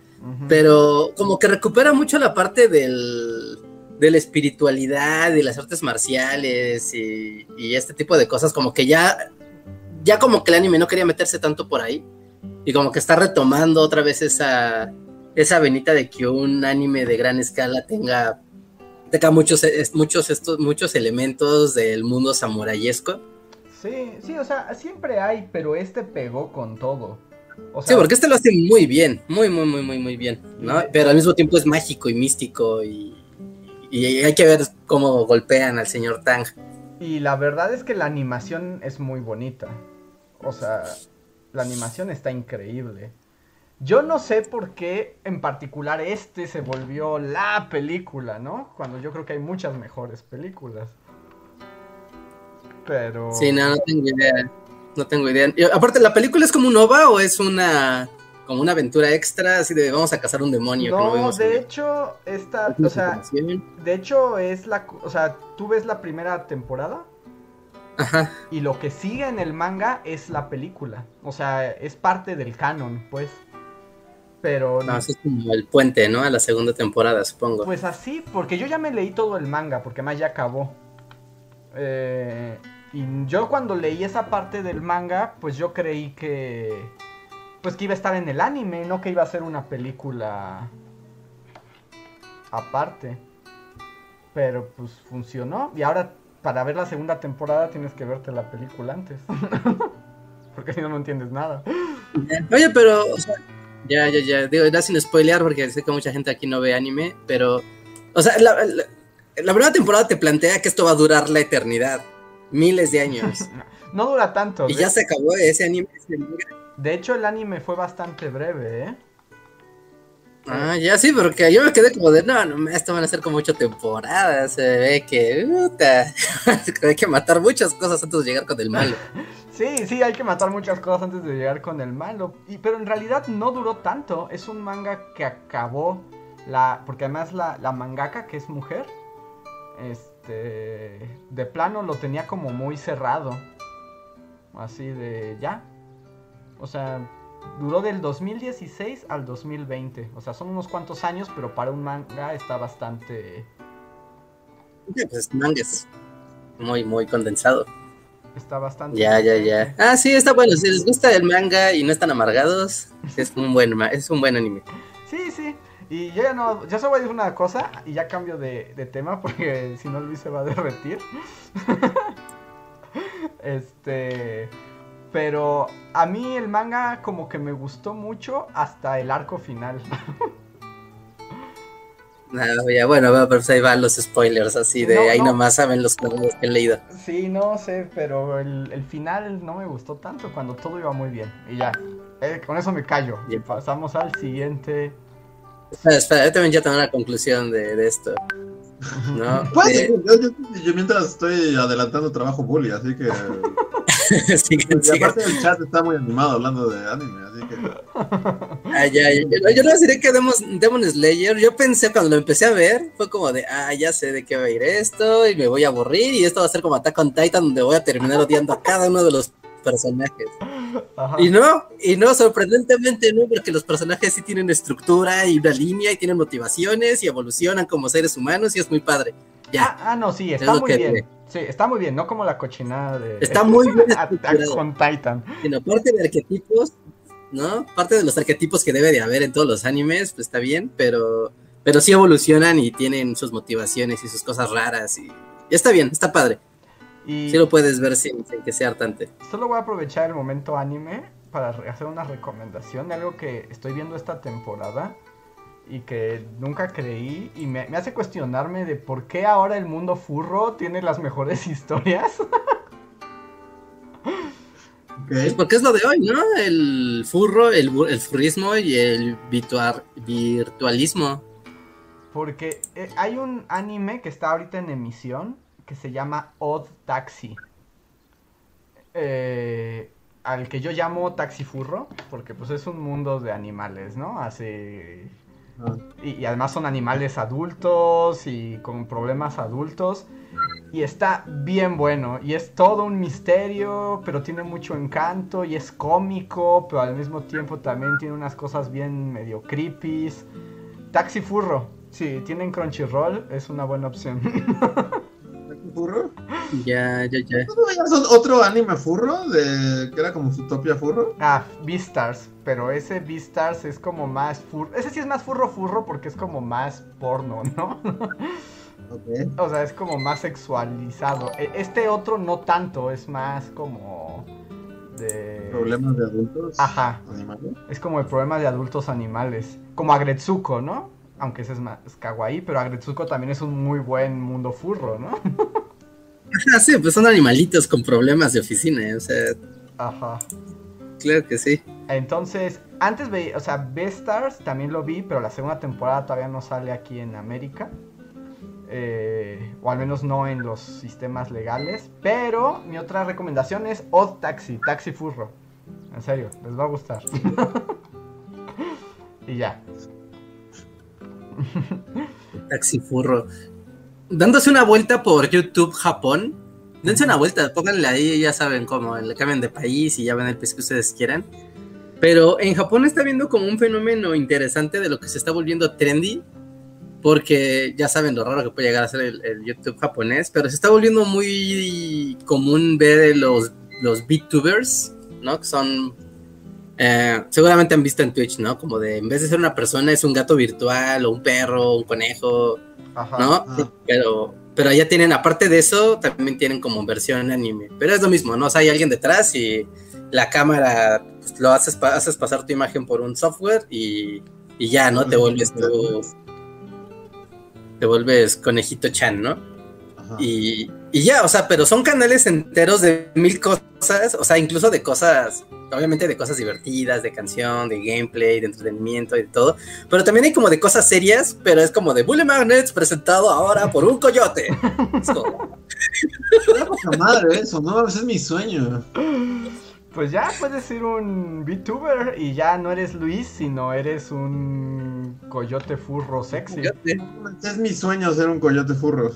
Pero como que recupera mucho la parte del, de la espiritualidad y las artes marciales y, y, este tipo de cosas, como que ya, ya como que el anime no quería meterse tanto por ahí y como que está retomando otra vez esa, esa venita de que un anime de gran escala tenga tenga muchos, muchos, estos, muchos elementos del mundo samurayesco. Sí, sí, o sea, siempre hay, pero este pegó con todo. sí, porque este lo hace muy bien, muy, muy, muy, muy, muy bien, ¿no? Pero al mismo tiempo es mágico y místico y, y hay que ver cómo golpean al señor Tang. Y la verdad es que la animación es muy bonita. O sea, la animación está increíble. Yo no sé por qué en particular este se volvió la película, ¿no? Cuando yo creo que hay muchas mejores películas. Pero... Sí, no, no tengo idea. No tengo idea. aparte, ¿la película es como un OVA o es una como una aventura extra, así de vamos a cazar un demonio. No, de hecho, esta, o sea, de hecho es la, o sea, tú ves la primera temporada. Ajá. Y lo que sigue en el manga es la película. O sea, es parte del canon, pues. Pero. No, eso es como el puente, ¿no? A la segunda temporada, supongo. Pues así, porque yo ya me leí todo el manga, porque más ya acabó. Eh, y yo cuando leí esa parte del manga, pues yo creí que. Pues que iba a estar en el anime, no que iba a ser una película. Aparte. Pero pues funcionó. Y ahora, para ver la segunda temporada, tienes que verte la película antes. porque si no, no entiendes nada. Oye, pero. Ya, ya, ya. Digo, ya sin spoilear porque sé que mucha gente aquí no ve anime, pero. O sea, la, primera temporada te plantea que esto va a durar la eternidad. Miles de años. no dura tanto. Y ya se acabó ese anime. De hecho, el anime fue bastante breve, ¿eh? Ah, ya sí, porque yo me quedé como de, no, no, esto van a ser como ocho temporadas, se ve que, puta, hay que matar muchas cosas antes de llegar con el malo. Sí, sí, hay que matar muchas cosas antes de llegar con el malo. Y, pero en realidad no duró tanto. Es un manga que acabó la. Porque además la, la mangaka, que es mujer, este. De plano lo tenía como muy cerrado. Así de. ya. O sea, duró del 2016 al 2020. O sea, son unos cuantos años, pero para un manga está bastante. Pues manga es muy, muy condensado. Está bastante. Ya, ya, ya. Ah, sí, está bueno. Si les gusta el manga y no están amargados, es un buen, es un buen anime. Sí, sí. Y yo ya no, ya solo voy a decir una cosa y ya cambio de, de tema porque si no Luis se va a derretir. este, pero a mí el manga como que me gustó mucho hasta el arco final. Ah, ya, bueno, pues ahí van los spoilers, así de ahí nomás saben los que he leído. Sí, no sé, pero el, final no me gustó tanto cuando todo iba muy bien. Y ya, eh, con eso me callo. Y pasamos al siguiente. Espera, espera, yo también ya tengo una conclusión de, de esto. ¿no? Pues, yo, mientras estoy adelantando trabajo bully, así que. y aparte el chat está muy animado hablando de anime, así que. Ah, ya, Yo, no diré que Demon, Slayer, yo pensé cuando lo empecé a ver, fue como de, ah, ya sé de qué va a ir esto, y me voy a aburrir, y esto va a ser como Attack on Titan, donde voy a terminar odiando a cada uno de los personajes. Y no, y no, sorprendentemente no, porque los personajes sí tienen estructura y una línea y tienen motivaciones y evolucionan como seres humanos y es muy padre. Ya. Ah, ah no, sí, está muy bien. Sí, está muy bien, no como la cochinada de. Está muy bien. con Titan. Sino parte de arquetipos, ¿no? Parte de los arquetipos que debe de haber en todos los animes, pues está bien, pero. Pero sí evolucionan y tienen sus motivaciones y sus cosas raras y. está bien, está padre. Y sí lo puedes ver sin, que sea hartante. Solo voy a aprovechar el momento anime para hacer una recomendación de algo que estoy viendo esta temporada y que nunca creí y me, hace cuestionarme de por qué ahora el mundo furro tiene las mejores historias. Okay. porque es lo de hoy, ¿no? El furro, el, el furrismo y el virtualismo. Porque eh, hay un anime que está ahorita en emisión que se llama Odd Taxi. Eh, al que yo llamo Taxi Furro, porque pues es un mundo de animales, ¿no? Hace... Y, además son animales adultos y con problemas adultos. Y está bien bueno. Y es todo un misterio, pero tiene mucho encanto. Y es cómico, pero al mismo tiempo también tiene unas cosas bien medio creepy. Taxi Furro. Si tienen Crunchyroll, es una buena opción. furro? Ya, ya, ya. otro anime furro? De, que era como Zootopia furro. Ah, Beastars. Pero ese Beastars es como más furro. Ese sí es más furro furro porque es como más porno, ¿no? Okay. O sea, es como más sexualizado. E, este otro no tanto, es más como de... ¿Problemas de adultos? Ajá. ¿Animales? Es como el problema de adultos animales. Como Agretsuko, ¿no? Aunque ese es más kawaii, pero Agretsuko también es un muy buen mundo furro, ¿no? Ah, sí, pues son animalitos con problemas de oficina, o sea. Ajá. Claro que sí. Entonces, antes veía, o sea, Beastars también lo vi, pero la segunda temporada todavía no sale aquí en América. Eh, o al menos no en los sistemas legales. Pero mi otra recomendación es Odd Taxi, Taxi Furro. En serio, les va a gustar. ya. Taxifurro. Dándose una vuelta por YouTube Japón. Dense una vuelta, pónganle ahí, ya saben cómo, le cambian de país y ya ven el país que ustedes quieran. Pero en Japón está viendo como un fenómeno interesante de lo que se está volviendo trendy, porque ya saben lo raro que puede llegar a ser el, YouTube japonés, pero se está volviendo muy común ver los, los VTubers, ¿no? Que son, eh, seguramente han visto en Twitch, ¿no? Como de, en vez de ser una persona, es un gato virtual o un perro, un conejo, ¿no? Pero, pero ya tienen, aparte de eso, también tienen como versión anime, pero es lo mismo, ¿no? O sea, hay alguien detrás y la cámara pues, lo haces, haces pasar tu imagen por un software y, y ya, ¿no? Te vuelves tu, te vuelves conejito chan, ¿no? Y, y, ya, o sea, pero son canales enteros de mil cosas, o sea, incluso de cosas, obviamente de cosas divertidas, de canción, de gameplay, de entretenimiento y de todo, pero también hay como de cosas serias, pero es como de Bully Magnets presentado ahora por un coyote. es como... madre eso, ¿no? Ese es mi sueño pues ya puedes ser un VTuber y ya no eres Luis, sino eres un coyote furro sexy. Es mi sueño ser un coyote furro.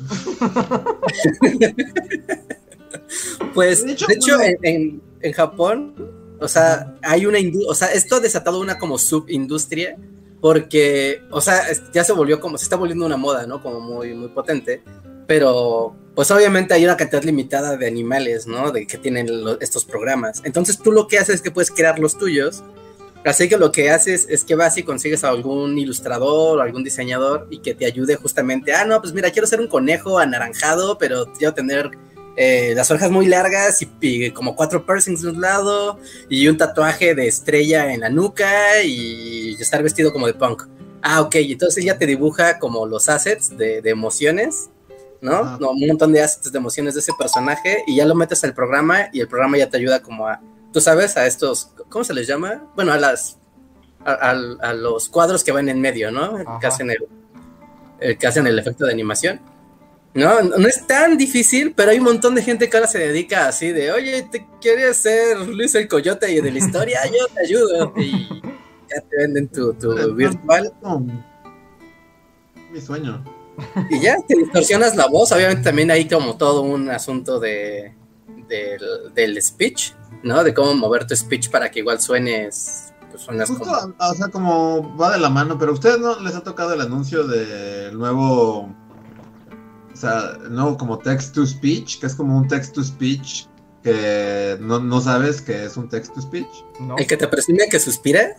pues, de hecho, en, Japón, o sea, hay una o sea, esto ha desatado una como subindustria porque, o sea, ya se volvió como, se está volviendo una moda, ¿no? Como muy, muy potente pero pues obviamente hay una cantidad limitada de animales, ¿no? De que tienen estos programas. Entonces tú lo que haces es que puedes crear los tuyos. Así que lo que haces es que vas y consigues a algún ilustrador o algún diseñador y que te ayude justamente, ah, no, pues mira, quiero ser un conejo anaranjado, pero quiero tener eh, las orejas muy largas y, como cuatro piercings de un lado y un tatuaje de estrella en la nuca y estar vestido como de punk. Ah, ok, entonces ya te dibuja como los assets de emociones ¿no? Un montón de assets de emociones de ese personaje y ya lo metes al programa y el programa ya te ayuda como a, tú sabes, a estos, ¿cómo se les llama? Bueno, a las, a, los cuadros que van en medio, ¿no? Que hacen el, que hacen el efecto de animación. No, no es tan difícil, pero hay un montón de gente que ahora se dedica así de, oye, ¿te quieres ser Luis el Coyote y de la historia? Yo te ayudo. Y ya te venden tu, tu virtual. Mi sueño. Y ya, te distorsionas la voz. Obviamente también hay como todo un asunto de, del, speech, ¿no? De cómo mover tu speech para que igual suenes pues como... O sea, como va de la mano, pero a ustedes no les ha tocado el anuncio del nuevo, o sea, nuevo como text to speech, que es como un text to speech que no, no sabes que es un text to speech. ¿El que te presume que suspira?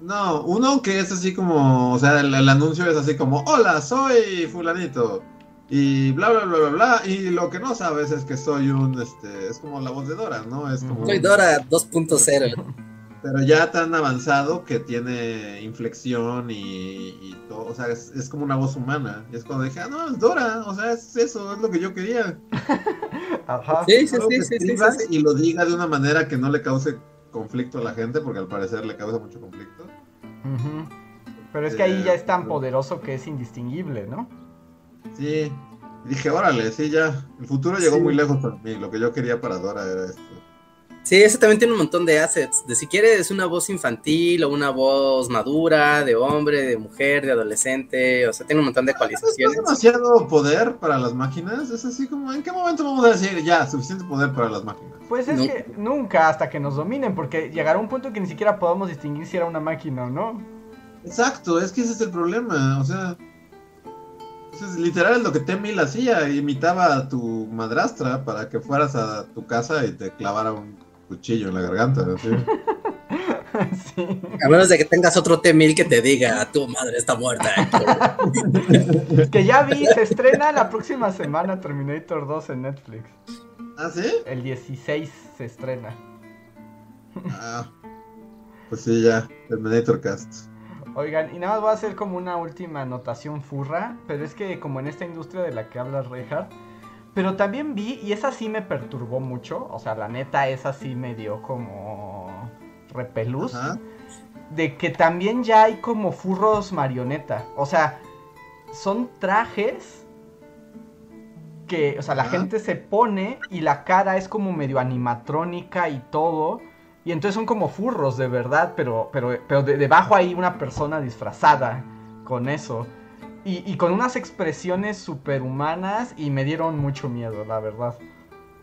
No, uno que es así como, o sea, el, anuncio es así como, hola, soy fulanito. Y bla, bla, bla, bla, bla. Y lo que no sabes es que soy un, este, es como la voz de Dora, ¿no? Es como... Soy Dora 2.0. Pero ya tan avanzado que tiene inflexión y, todo, o sea, es, como una voz humana. Y es cuando dije, ah, no, es Dora, o sea, es eso, es lo que yo quería. Ajá. Sí, sí, sí, sí, sí, Y lo diga de una manera que no le cause conflicto a la gente, porque al parecer le causa mucho conflicto. Pero es que ahí ya es tan poderoso que es indistinguible, ¿no? Sí. dije, órale, sí, ya. El futuro llegó muy lejos para mí. Lo que yo quería para Dora era esto. Sí, ese también tiene un montón de assets. De si quieres una voz infantil o una voz madura, de hombre, de mujer, de adolescente. O sea, tiene un montón de actualizaciones. ¿Es demasiado poder para las máquinas? Es así como, ¿en qué momento vamos a decir ya, suficiente poder para las máquinas? Pues es que nunca hasta que nos dominen, porque llegará un punto que ni siquiera podamos distinguir si era una máquina o no. Exacto, es que ese es el problema, o sea, es literal lo que T-1000 hacía, imitaba a tu madrastra para que fueras a tu casa y te clavara un cuchillo en la garganta. ¿sí? A menos de que tengas otro T-1000 que te diga, tu madre está muerta. que ya vi, se estrena la próxima semana Terminator 2 en Netflix. ¿Ah, sí? El 16 se estrena. Ah, pues sí, ya, Terminator Cast. Oigan, y nada más voy a hacer como una última anotación furra, pero es que como en esta industria de la que habla Reinhardt, pero también vi, y esa sí me perturbó mucho, o sea, la neta esa sí me dio como repelús, de que también ya hay como furros marioneta, o sea, son trajes que, o sea, la gente se pone y la cara es como medio animatrónica y todo. Y entonces son como furros de verdad, pero, pero, pero debajo hay una persona disfrazada con eso. Y, con unas expresiones superhumanas y me dieron mucho miedo, la verdad.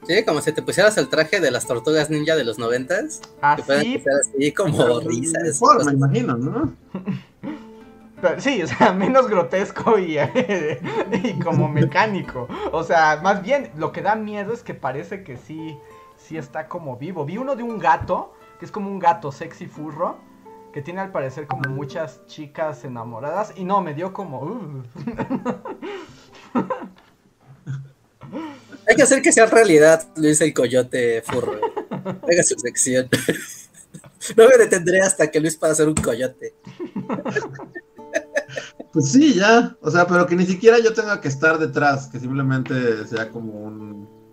Sí, como si te pusieras el traje de las tortugas ninja de los noventas. Así. Que así como risas. me imagino, ¿no? sí, o sea, menos grotesco y, y, como mecánico. O sea, más bien lo que da miedo es que parece que sí, sí está como vivo. Vi uno de un gato, que es como un gato sexy furro que tiene al parecer como muchas chicas enamoradas y no, me dio como... Uh. Hay que hacer que sea realidad, Luis el Coyote Furro. Haga su sección. No me detendré hasta que Luis pueda ser un coyote. Pues sí, ya. O sea, pero que ni siquiera yo tenga que estar detrás, que simplemente sea como un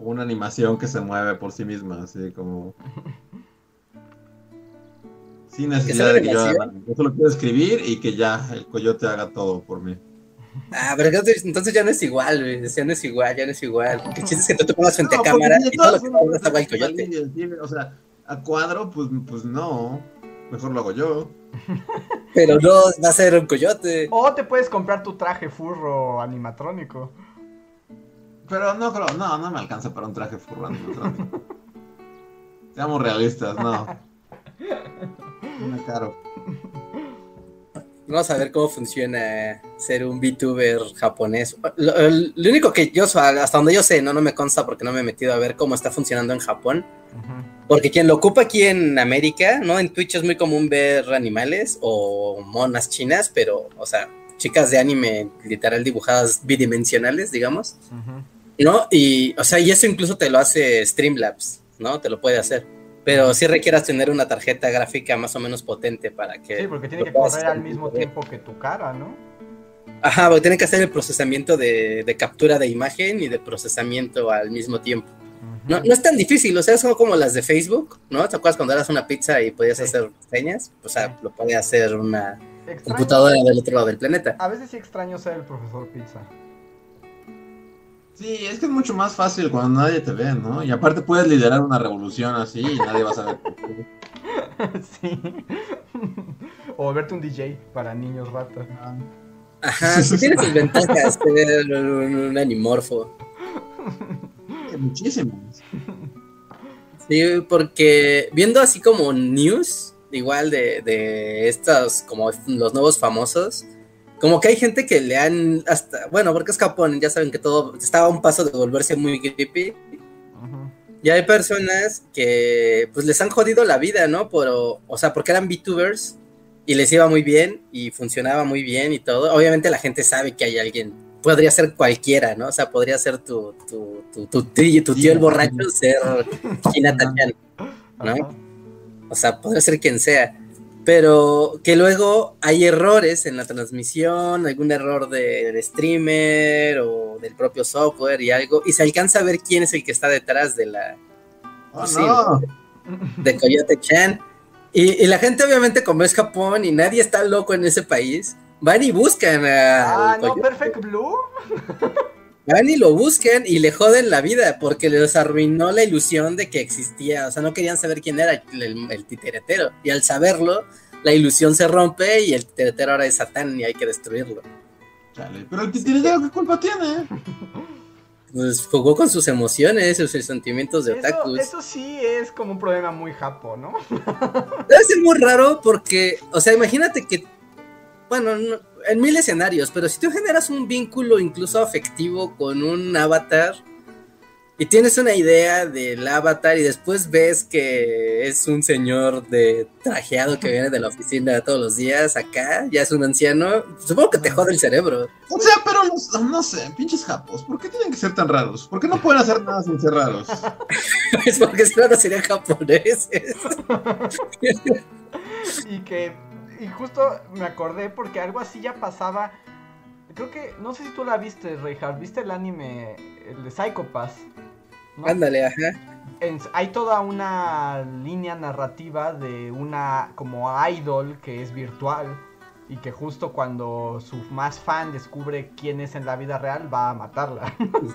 una animación que se mueve por sí misma, así como sin necesidad de que yo, yo solo quiero escribir y que ya el coyote haga todo por mí. Ah, pero entonces ya no es igual, güey. Ya no es igual, ya no es igual. Que chiste es que tú te pongas frente a cámara y todo lo que pongas haga el coyote. O sea, a cuadro, pues, pues no. Mejor lo hago yo. Pero no va a ser un coyote. O te puedes comprar tu traje furro animatrónico. Pero no creo, no, no me alcanza para un traje furro animatrónico. Seamos realistas, no. caro. Vamos a ver cómo funciona ser un VTuber japonés. Lo, único que yo, hasta donde yo sé, no, no me consta porque no me he metido a ver cómo está funcionando en Japón. Porque quien lo ocupa aquí en América, ¿no? En Twitch es muy común ver animales o monas chinas, pero, o sea, chicas de anime literal dibujadas bidimensionales, digamos. ¿No? Y, o sea, y eso incluso te lo hace Streamlabs, ¿no? Te lo puede hacer. Pero sí requieras tener una tarjeta gráfica más o menos potente para que... Sí, porque tiene que correr al mismo tiempo que tu cara, ¿no? Ajá, porque tiene que hacer el procesamiento de, captura de imagen y de procesamiento al mismo tiempo. no, no es tan difícil, o sea, son como las de Facebook, ¿no? ¿Te acuerdas cuando eras una pizza y podías hacer señas? O sea, lo puede hacer una computadora del otro lado del planeta. A veces sí extraño ser el profesor pizza. Sí, es que es mucho más fácil cuando nadie te ve, ¿no? Y aparte puedes liderar una revolución así y nadie va a saber por qué. Sí. O verte un DJ para niños ratas. Ajá, sí tiene sus ventajas tener un, animorfo. Muchísimas. Sí, porque viendo así como news, igual de, de estos, como los nuevos famosos, como que hay gente que le han hasta, bueno, porque es Japón, ya saben que todo estaba a un paso de volverse muy creepy. Y hay personas que pues les han jodido la vida, ¿no? Por, o, sea, porque eran VTubers y les iba muy bien y funcionaba muy bien y todo. Obviamente la gente sabe que hay alguien, podría ser cualquiera, ¿no? O sea, podría ser tu, tu, tu, tu, tío, tu tío el borracho, ser Hinata ¿no? O sea, podría ser quien sea pero que luego hay errores en la transmisión, algún error de, streamer o del propio software y algo, y se alcanza a ver quién es el que está detrás de la... Oh, de Coyote Chan. Y, la gente obviamente como es Japón y nadie está loco en ese país, van y buscan a... Ah, no, Perfect Blue. Van y lo buscan y le joden la vida porque les arruinó la ilusión de que existía. O sea, no querían saber quién era el, el titeretero. Y al saberlo, la ilusión se rompe y el titeretero ahora es Satán y hay que destruirlo. pero el titeretero, ¿qué culpa tiene? Pues jugó con sus emociones, sus sentimientos de otakus. Eso sí es como un problema muy japo, ¿no? Debe ser muy raro porque, o sea, imagínate que, bueno, no, en mil escenarios, pero si tú generas un vínculo incluso afectivo con un avatar y tienes una idea del avatar y después ves que es un señor de trajeado que viene de la oficina todos los días acá, ya es un anciano, supongo que te jode el cerebro. O sea, pero no, sé, pinches japos, ¿por qué tienen que ser tan raros? ¿Por qué no pueden hacer nada sin ser raros? es porque si no serían japoneses. y que y justo me acordé porque algo así ya pasaba. Creo que, no sé si tú la viste, Reinhardt, ¿viste el anime, el de Psychopath? Ándale, ajá. hay toda una línea narrativa de una como idol que es virtual y que justo cuando su más fan descubre quién es en la vida real va a matarla.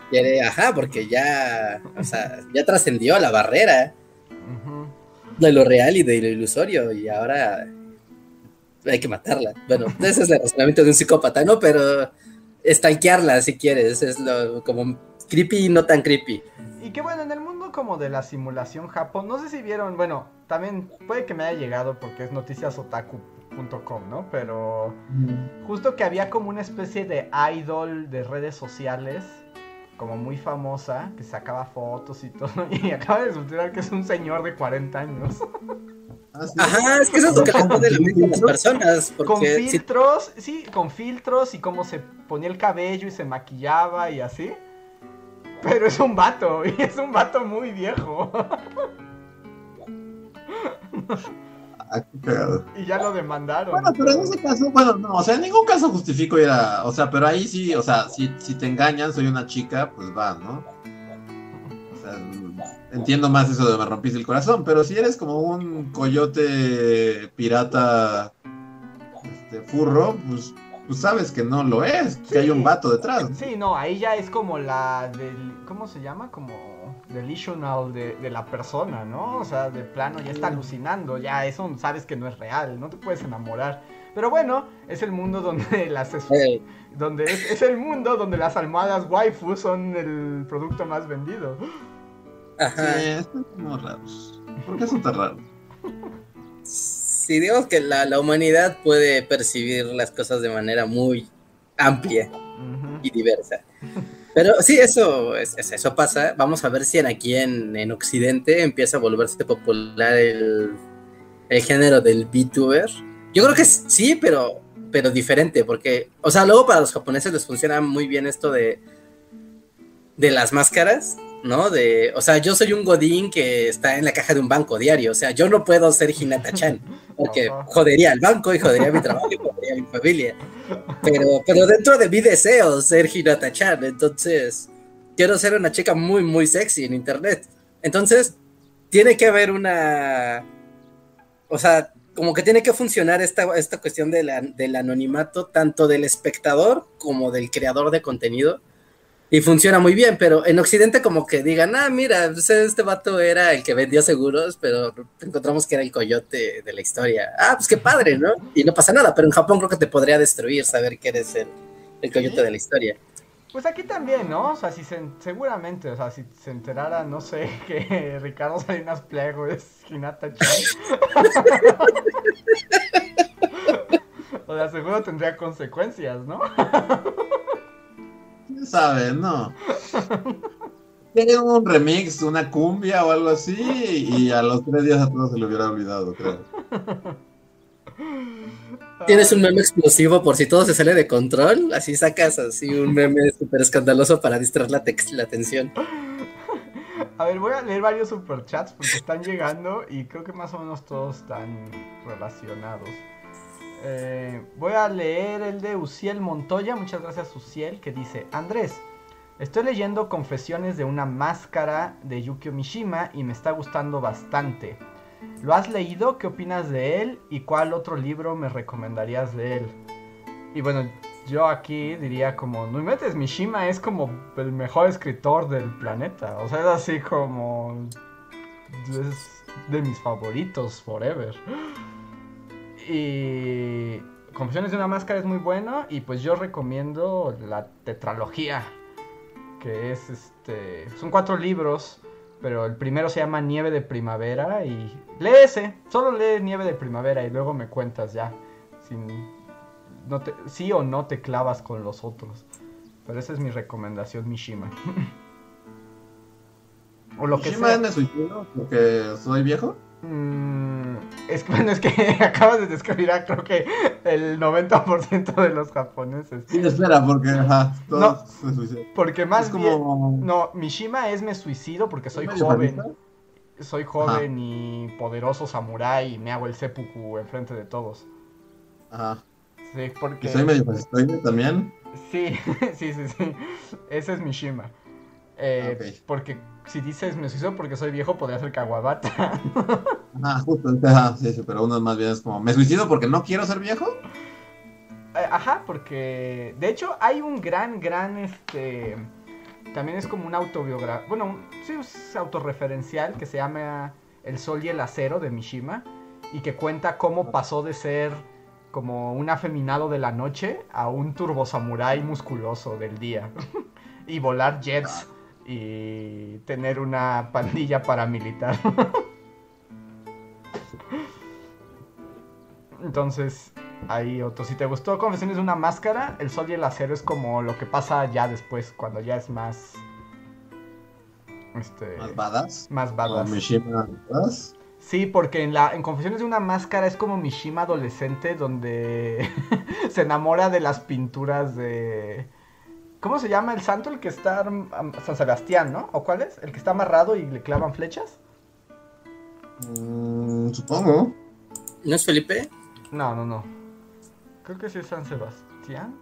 Quiere, ajá, porque ya, o sea, ya trascendió la barrera. de lo real y de lo ilusorio, y ahora hay que matarla. Bueno, ese es el razonamiento de un psicópata, ¿no? Pero estanquearla si quieres, es lo como creepy y no tan creepy. Y que bueno, en el mundo como de la simulación Japón, no sé si vieron, bueno, también puede que me haya llegado porque es noticiasotaku.com, ¿no? Pero justo que había como una especie de idol de redes sociales, como muy famosa, que sacaba fotos y todo, y acaba de resultar que es un señor de 40 años. Ah, Ajá, es que eso es lo que le pone la mente a las personas. con filtros, sí, con filtros y cómo se ponía el cabello y se maquillaba y así. Pero es un vato, y es un vato muy viejo. Ah, y ya lo demandaron. Bueno, pero en ese caso, bueno, no, o sea, en ningún caso justifico ir a. O sea, pero ahí sí, o sea, si, si te engañan, soy una chica, pues va, ¿no? O sea, entiendo más eso de me rompiste el corazón, pero si eres como un coyote pirata este, furro, pues, pues sabes que no lo es, que hay un vato detrás. Sí, no, ahí ya es como la del, ¿cómo se llama? Como delusional de, de la persona, ¿no? O sea, de plano ya está alucinando, ya eso sabes que no es real, no te puedes enamorar. Pero bueno, es el mundo donde las donde es, es, el mundo donde las almohadas waifu son el producto más vendido. Ajá. Sí, están como raros. ¿Por qué son tan raros? Sí, digamos que la, la, humanidad puede percibir las cosas de manera muy amplia y diversa. Pero sí, eso, eso pasa. Vamos a ver si aquí en, en Occidente empieza a volverse popular el, el género del VTuber. Yo creo que sí, pero, pero diferente, porque, o sea, luego para los japoneses les funciona muy bien esto de, de las máscaras, ¿no? De, o sea, yo soy un godín que está en la caja de un banco diario, o sea, yo no puedo ser Hinata-chan, porque jodería al banco y jodería mi trabajo y jodería mi familia. Pero, pero dentro de mi deseo ser Hinata-chan, entonces quiero ser una chica muy, muy sexy en internet. Entonces, tiene que haber una, o sea, como que tiene que funcionar esta, esta cuestión de la, del anonimato tanto del espectador como del creador de contenido y funciona muy bien, pero en Occidente como que digan, ah, mira, pues, este vato era el que vendió seguros, pero encontramos que era el coyote de la historia. Ah, pues qué padre, ¿no? Y no pasa nada, pero en Japón creo que te podría destruir saber que eres el, el coyote de la historia. Pues aquí también, ¿no? O sea, si se, seguramente, o sea, si se enterara, no sé, que Ricardo Salinas Pliego es Hinata Chan. o sea, seguro tendría consecuencias, ¿no? sabe, no. Tiene un remix, una cumbia o algo así, y a los tres días a todos se lo hubiera olvidado, creo. Tienes un meme explosivo por si todo se sale de control, así sacas así un meme súper escandaloso para distraer la, la atención. A ver, voy a leer varios superchats porque están llegando y creo que más o menos todos están relacionados. Eh, voy a leer el de Uciel Montoya. Muchas gracias, Uciel, que dice: Andrés, estoy leyendo Confesiones de una máscara de Yukio Mishima y me está gustando bastante. ¿Lo has leído? ¿Qué opinas de él? ¿Y cuál otro libro me recomendarías de él? Y bueno, yo aquí diría como, no metes, Mishima es como el mejor escritor del planeta. O sea, es así como... Es de mis favoritos forever. Y Confesiones de una máscara es muy bueno y pues yo recomiendo la tetralogía, que es este, son cuatro libros, pero el primero se llama Nieve de Primavera y lee ese, solo lee Nieve de Primavera y luego me cuentas ya, sin, no te, sí o no te clavas con los otros. Pero esa es mi recomendación, Mishima. o lo que sea. es porque soy viejo? Mm, es, bueno, es que acabas de describir a creo que el 90% de los japoneses. Sí, espera, porque no, Porque más como... no, Mishima es me suicido porque soy joven. Soy joven y poderoso samurái y me hago el seppuku enfrente de todos. Ajá. Sí, porque... ¿Y soy medio fascistoide también? Sí, sí, sí, sí. Ese es Mishima. Eh, Porque si dices me suicido porque soy viejo, podría ser Kawabata. ah, justo, sí, sí, pero uno más bien es como, ¿me suicido porque no quiero ser viejo? Eh, ajá, porque de hecho hay un gran, gran, este, también es como un autobiografía, bueno, sí, es autorreferencial que se llama El Sol y el Acero de Mishima y que cuenta cómo pasó de ser como un afeminado de la noche a un turbo samurái musculoso del día y volar jets y tener una pandilla paramilitar. Entonces, ahí otro. Si te gustó Confesiones de una máscara, el sol y el acero es como lo que pasa ya después, cuando ya es más. Este, más badass. Más badass. Sí, porque en la en Confesiones de una máscara es como Mishima adolescente donde se enamora de las pinturas de ¿Cómo se llama el santo el que está San Sebastián, ¿no? ¿O cuál es? El que está amarrado y le clavan flechas? Mm, supongo. ¿No es Felipe? No, no, no. Creo que sí es San Sebastián.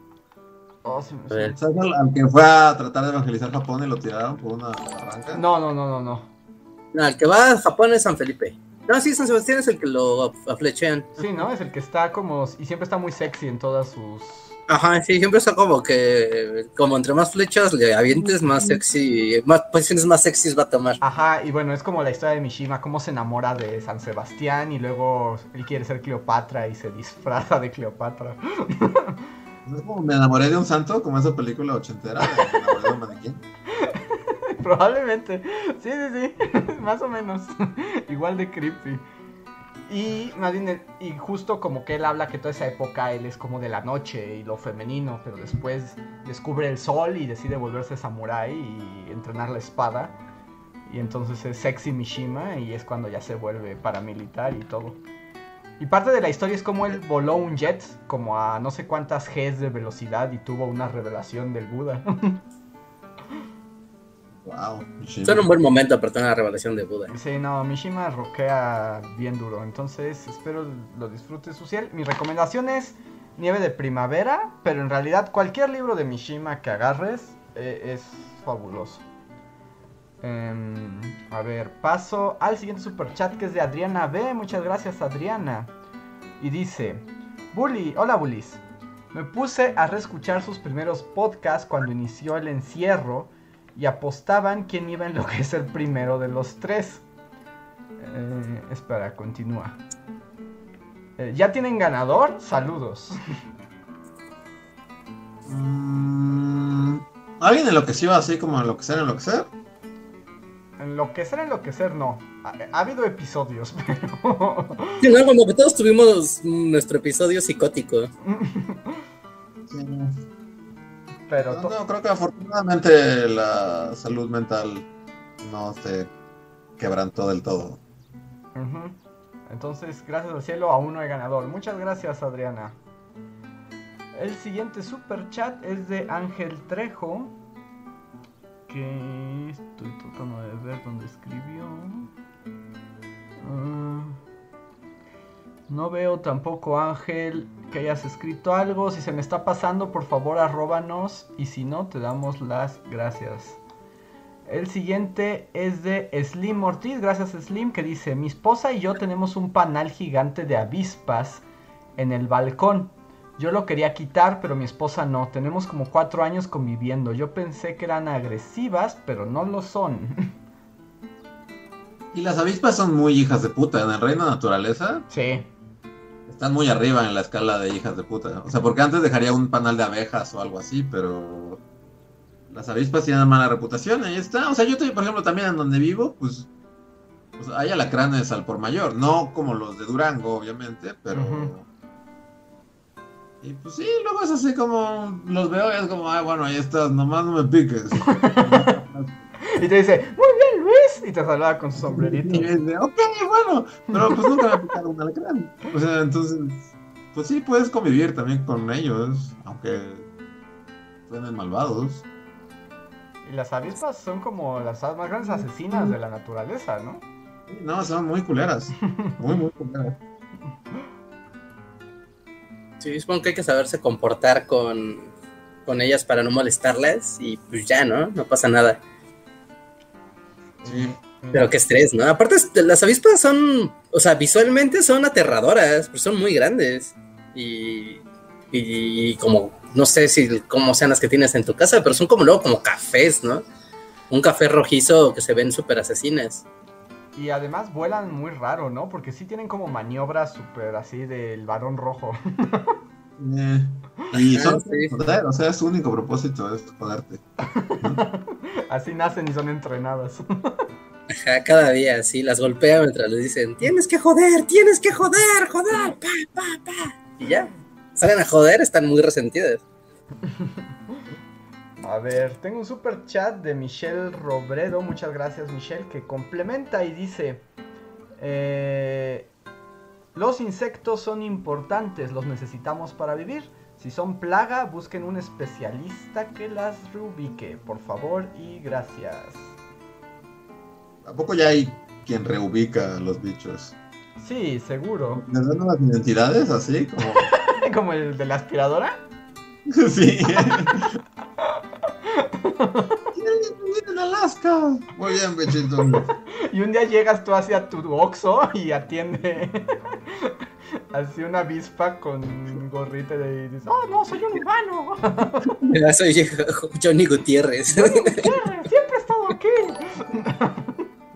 Oh, ¿Sabes al, que fue a tratar de evangelizar Japón y lo tiraron por una barranca? No, no, no, no, no. No, el que va a Japón es San Felipe. No, sí, San Sebastián es el que lo aflechean. Sí, ¿no? Es el que está como... Y siempre está muy sexy en todas sus... Ajá, sí, siempre está como que, como entre más flechas le avientes, más sexy, más posiciones más sexys va a tomar. Ajá, y bueno, es como la historia de Mishima, cómo se enamora de San Sebastián y luego él quiere ser Cleopatra y se disfraza de Cleopatra. ¿Es como me enamoré de un santo, como esa película ochentera, me enamoré de un maniquí? Probablemente, sí, sí, sí, más o menos, igual de creepy. Y más y justo como que él habla que toda esa época él es como de la noche y lo femenino, pero después descubre el sol y decide volverse samurái y entrenar la espada. Y entonces es sexy Mishima y es cuando ya se vuelve paramilitar y todo. Y parte de la historia es como él voló un jet como a no sé cuántas Gs de velocidad y tuvo una revelación del Buda. Wow. Son un buen momento para tener la revelación de Buda. Sí, no, Mishima roquea bien duro. Entonces, espero lo disfrutes, Suciel. Mi recomendación es Nieve de Primavera, pero en realidad cualquier libro de Mishima que agarres eh, es fabuloso. Em, a ver, paso al siguiente super chat que es de Adriana B. Muchas gracias, Adriana. Y dice: Bully, hola Bullies. Me puse a reescuchar sus primeros podcasts cuando inició el encierro y apostaban quién iba a enloquecer primero de los tres. Eh, espera, continúa. Eh, ¿Ya tienen ganador? Saludos. Mm, ¿Alguien enloqueció así como enloquecer, enloquecer? Enloquecer, enloquecer, no. Ha, ha habido episodios, pero. Sí, no, como que todos tuvimos nuestro episodio psicótico. sí. Pero no, creo que afortunadamente la salud mental no se quebrantó del todo. Entonces, gracias al cielo, aún no hay ganador. Muchas gracias, Adriana. El siguiente super chat es de Ángel Trejo. Que estoy tratando de ver dónde escribió. Ah, no veo tampoco, Ángel, que hayas escrito algo. Si se me está pasando, por favor, arróbanos. Y si no, te damos las gracias. El siguiente es de Slim Ortiz. Gracias, Slim, que dice: Mi esposa y yo tenemos un panal gigante de avispas en el balcón. Yo lo quería quitar, pero mi esposa no. Tenemos como cuatro años conviviendo. Yo pensé que eran agresivas, pero no lo son. Y las avispas son muy hijas de puta. En el reino de naturaleza. Sí están muy arriba en la escala de hijas de puta. O sea, porque antes dejaría un panal de abejas o algo así, pero las avispas tienen mala reputación, ahí está. O sea, yo, por ejemplo, también en donde vivo, pues, pues hay alacranes al por mayor. No como los de Durango, obviamente, pero... Y pues sí, luego es así como los veo y es como, ah, bueno, ahí estás, nomás no me piques. y te dice, muy bien, Luis. Y te saluda con su sombrerito. Y dice, ok, bueno, pero pues nunca me ha picado un alacrán. O sea, entonces, pues sí, puedes convivir también con ellos, aunque suenen malvados. Y las avispas son como las más grandes asesinas de la naturaleza, ¿no? No, son muy culeras. Muy, muy culeras. Sí, supongo que hay que saberse comportar con, con ellas para no molestarlas y pues ya, ¿no? No pasa nada. Pero qué estrés, ¿no? Aparte, las avispas son, o sea, visualmente son aterradoras, pero son muy grandes. Y, y como, no sé si cómo sean las que tienes en tu casa, pero son como luego como cafés, ¿no? Un café rojizo que se ven súper asesinas. Y además vuelan muy raro, ¿no? Porque sí tienen como maniobras súper así del varón rojo. Eh, y son joder, o sea, su único propósito es joderte. así nacen y son entrenadas. Ajá, cada día, sí, las golpean mientras les dicen, tienes que joder, tienes que joder, joder, pa, pa, pa. Y ya, salen a joder, están muy resentidas. A ver, tengo un super chat de Michelle Robredo, muchas gracias Michelle, que complementa y dice, eh, los insectos son importantes, los necesitamos para vivir. Si son plaga, busquen un especialista que las reubique, por favor y gracias. ¿A poco ya hay quien reubica a los bichos? Sí, seguro. ¿Les dan nuevas identidades así? Como, ¿Como el de la aspiradora? sí. en Alaska. Muy bien, bichito. Y un día llegas tú hacia tu Oxxo y atiende así una avispa con gorrita y dices, oh no, soy un humano. soy Johnny Gutiérrez. Johnny Gutiérrez, siempre he estado aquí.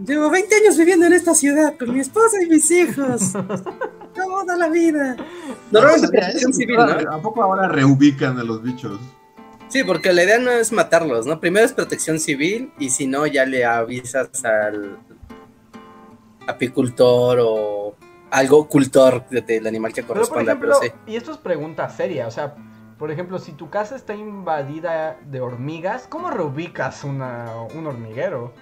Llevo 20 años viviendo en esta ciudad con mi esposa y mis hijos. Toda la vida. ¿A poco ahora reubican a los bichos? Sí, porque la idea no es matarlos, ¿no? Primero es protección civil y si no ya le avisas al apicultor o algo cultor del animal que corresponda. Pero, sí. Y esto es pregunta seria, o sea, por ejemplo, si tu casa está invadida de hormigas, ¿cómo reubicas una, un hormiguero?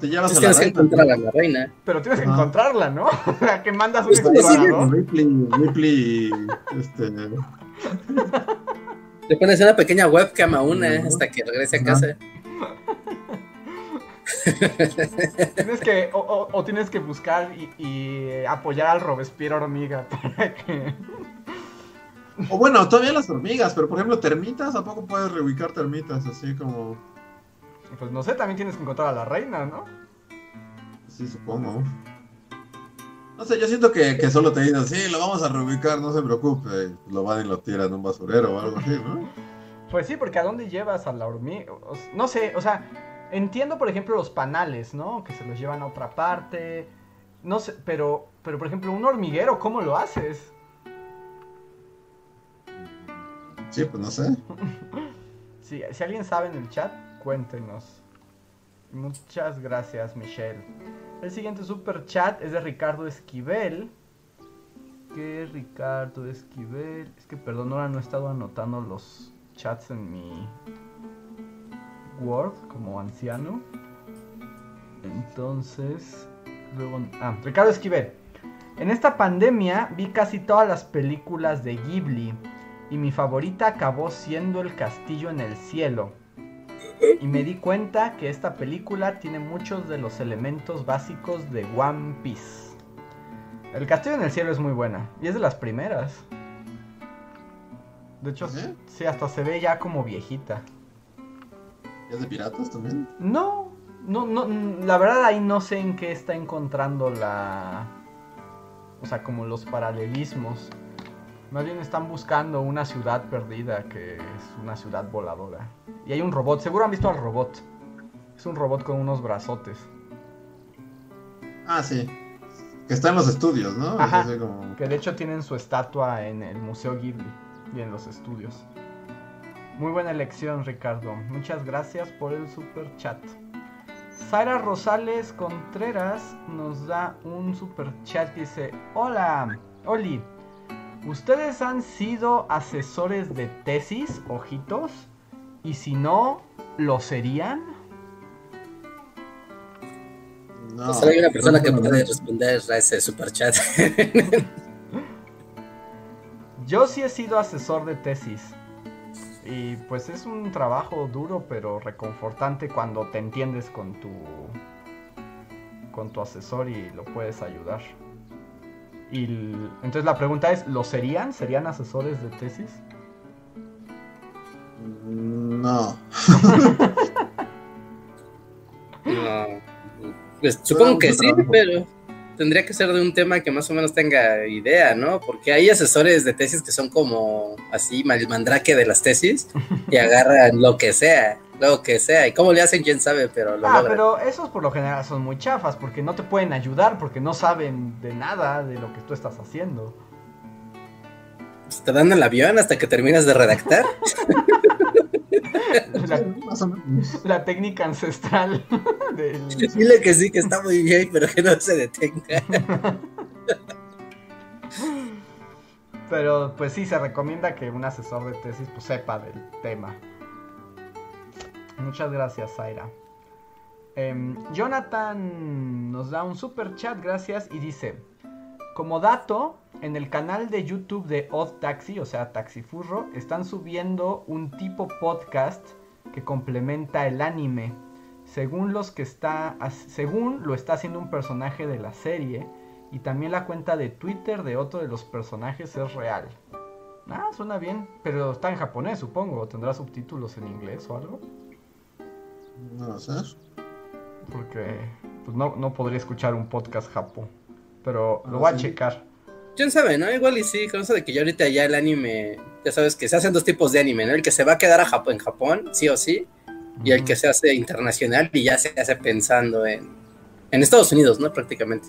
Te llevas a la tienes que encontrar a la reina. Pero tienes que encontrarla, ¿no? O sea, que mandas un pues, explorador. Ripley, Ripley, este... Le pones una pequeña webcam a una hasta que regrese a casa. Tienes que, o, tienes que buscar y, apoyar al Robespierre hormiga para que... O bueno, todavía las hormigas, pero por ejemplo, termitas, ¿a poco puedes reubicar termitas? Así como. Pues no sé, también tienes que encontrar a la reina, ¿no? Sí, supongo. No sé, yo siento que, que solo te dicen, sí, lo vamos a reubicar, no se preocupe. Lo van y lo tiran en un basurero o algo así, ¿no? Pues sí, porque ¿a dónde llevas a la hormiga? No sé, o sea, entiendo por ejemplo los panales, ¿no? Que se los llevan a otra parte. No sé, pero, pero por ejemplo, un hormiguero, ¿cómo lo haces? Sí, pues no sé. sí, si alguien sabe en el chat, cuéntenos. Muchas gracias, Michelle. El siguiente super chat es de Ricardo Esquivel. ¿Qué Ricardo Esquivel? Es que perdón, ahora no he estado anotando los chats en mi Word como anciano. Entonces, luego... Ah, Ricardo Esquivel. En esta pandemia vi casi todas las películas de Ghibli y mi favorita acabó siendo El Castillo en el Cielo y me di cuenta que esta película tiene muchos de los elementos básicos de One Piece. El Castillo en el Cielo es muy buena y es de las primeras. De hecho, ¿Sí? hasta se ve ya como viejita. ¿Es de piratas también? No, no, no, la verdad ahí no sé en qué está encontrando la... O sea, como los paralelismos. Más bien están buscando una ciudad perdida que es una ciudad voladora. Y hay un robot, seguro han visto al robot. Es un robot con unos brazotes. Ah, sí. Que está en los estudios, ¿no? Ajá, Que de hecho tienen su estatua en el Museo Ghibli y en los estudios. Muy buena elección, Ricardo. Muchas gracias por el super chat. Sara Rosales Contreras nos da un super chat. Dice: Hola, Oli. ¿Ustedes han sido asesores de tesis, ojitos? Y si no, ¿lo serían? No. Pues hay una persona que puede responder a ese super chat. Yo sí he sido asesor de tesis. Y pues es un trabajo duro pero reconfortante cuando te entiendes con tu con tu asesor y lo puedes ayudar. Y entonces la pregunta es, ¿lo serían? ¿Serían asesores de tesis? No. no. Pues supongo que sí, pero tendría que ser de un tema que más o menos tenga idea, ¿no? Porque hay asesores de tesis que son como así, mandrake de las tesis, y agarran lo que sea. lo que sea. Y cómo le hacen, quién sabe, pero lo Ah, pero esos por lo general son muy chafas, porque no te pueden ayudar, porque no saben de nada de lo que tú estás haciendo. Pues te dan el avión hasta que terminas de redactar. la, técnica ancestral. Dile que sí, que está muy bien, pero que no se detenga. Pero pues sí, se recomienda que un asesor de tesis pues, sepa del tema. Muchas gracias, Zaira. Em, Jonathan nos da un super chat, gracias, y dice, como dato, en el canal de YouTube de Odd Taxi, o sea, Taxifurro, están subiendo un tipo podcast que complementa el anime. Según los que está, según lo está haciendo un personaje de la serie, y también la cuenta de Twitter de otro de los personajes es real. Ah, suena bien, pero está en japonés, supongo. ¿Tendrá subtítulos en inglés o algo? No sé. Porque pues no, no podría escuchar un podcast japo. Pero lo voy a checar. ¿Quién sabe, no? Igual y sí, con eso de que ya ahorita ya el anime, ya sabes que se hacen dos tipos de anime, ¿no? El que se va a quedar a Japón, en Japón, sí o sí, y el que se hace internacional y ya se hace pensando en, en Estados Unidos, ¿no? Prácticamente.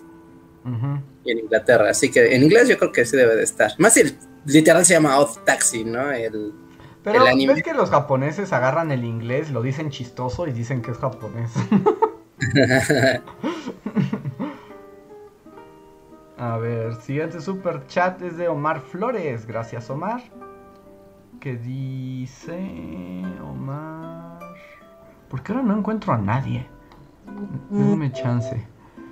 Y en Inglaterra, así que en inglés yo creo que sí debe de estar. Más si literal se llama Off Taxi, ¿no? El, pero ves que los japoneses agarran el inglés, lo dicen chistoso y dicen que es japonés. A ver, siguiente super chat es de Omar Flores. Gracias, Omar. Que dice. Omar. ¿Por qué ahora no encuentro a nadie? Dame chance.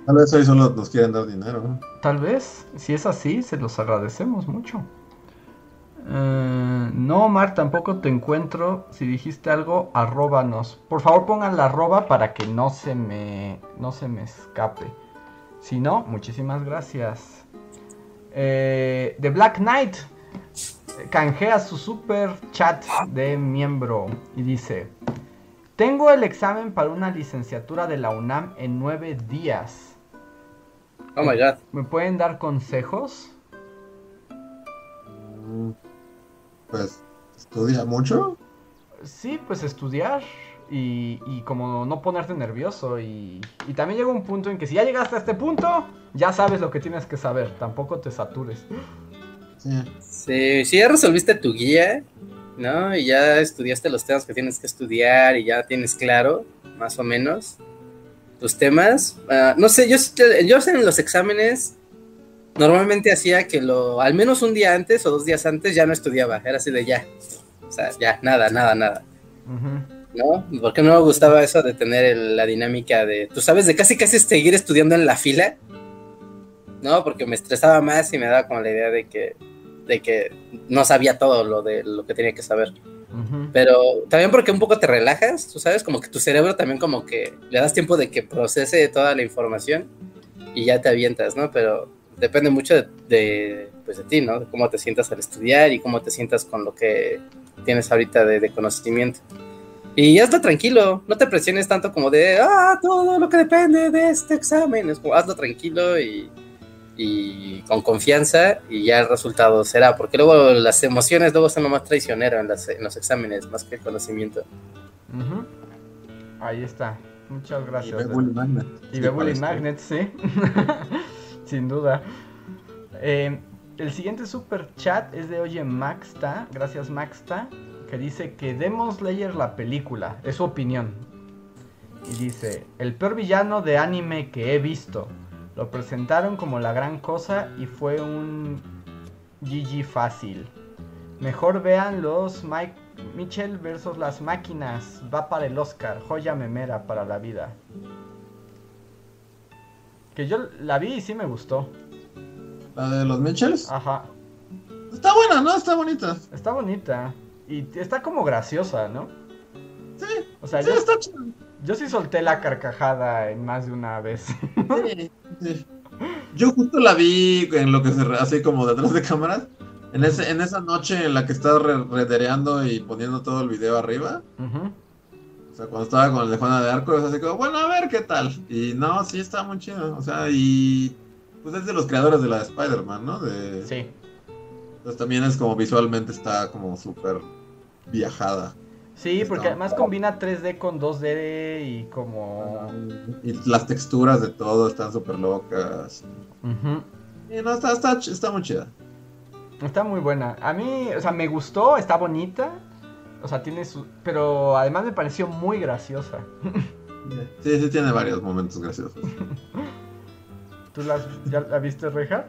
Tal vez hoy solo nos quieren dar dinero. Tal vez. Si es así, se los agradecemos mucho. Eh, no, Omar, tampoco te encuentro. Si dijiste algo, arróbanos. Por favor, pongan la arroba para que no se me, no se me escape. Si no, muchísimas gracias. Eh, The Black Knight canjea su super chat de miembro y dice: Tengo el examen para una licenciatura de la UNAM en nueve días. Oh my god. ¿Me pueden dar consejos? Mm, pues, ¿estudia mucho? Sí, pues estudiar y, como no ponerte nervioso. Y, también llega un punto en que si ya llegaste a este punto, ya sabes lo que tienes que saber. Tampoco te satures. Sí, si ya resolviste tu guía, ¿no? Y ya estudiaste los temas que tienes que estudiar y ya tienes claro, más o menos, tus temas. Ah, no sé, yo, yo en los exámenes normalmente hacía que lo, al menos un día antes o dos días antes ya no estudiaba, era así de ya, o sea, ya, nada, nada, nada. ¿No? Porque no me gustaba eso de tener la dinámica de, tú sabes, de casi casi seguir estudiando en la fila, ¿no? Porque me estresaba más y me daba como la idea de que, de que no sabía todo lo de lo que tenía que saber. Pero también porque un poco te relajas, tú sabes, como que tu cerebro también como que le das tiempo de que procese toda la información y ya te avientas, ¿no? Pero depende mucho de, pues de ti, ¿no? De cómo te sientas al estudiar y cómo te sientas con lo que tienes ahorita de, conocimiento. Y hazlo tranquilo, no te presiones tanto como de, ah, todo lo que depende de este examen. Es como, hazlo tranquilo y, y con confianza y ya el resultado será, porque luego las emociones luego son lo más traicionero en, los exámenes, más que el conocimiento. Ahí está, muchas gracias. Y Bully Magnet. Y Magnet, sí. Sin duda. Eh, el siguiente super chat es de Oye Maxta. Gracias Maxta. Que dice que Demon Slayer la película. Es su opinión. Y dice, el peor villano de anime que he visto. Lo presentaron como la gran cosa y fue un GG fácil. Mejor vean los Mike Mitchell versus las máquinas. Va para el Oscar. Joya memera para la vida. Que yo la vi y sí me gustó. ¿La de los Mitchells? Ajá. Está buena, ¿no? Está bonita. Está bonita. Y está como graciosa, ¿no? Sí. O sea, sí, yo, está yo sí solté la carcajada en más de una vez. Sí, Yo justo la vi en lo que se así como detrás de cámaras. En, ese, en esa noche en la que estás redereando y poniendo todo el video arriba. O sea, cuando estaba con el de Juana de Arco, es así como, bueno, a ver qué tal. Y no, sí está muy chido. O sea, y pues es de los creadores de la de Spider-Man, ¿no? De... Sí. Entonces también es como visualmente está como súper viajada. Sí, porque además combina 3D con 2D y como... Y las texturas de todo están súper locas. Y no, está, está, está muy chida. Está muy buena. A mí, o sea, me gustó, está bonita. O sea, tiene su... Pero además me pareció muy graciosa. Sí, sí tiene varios momentos graciosos. ¿Tú la, ya la viste, Reja?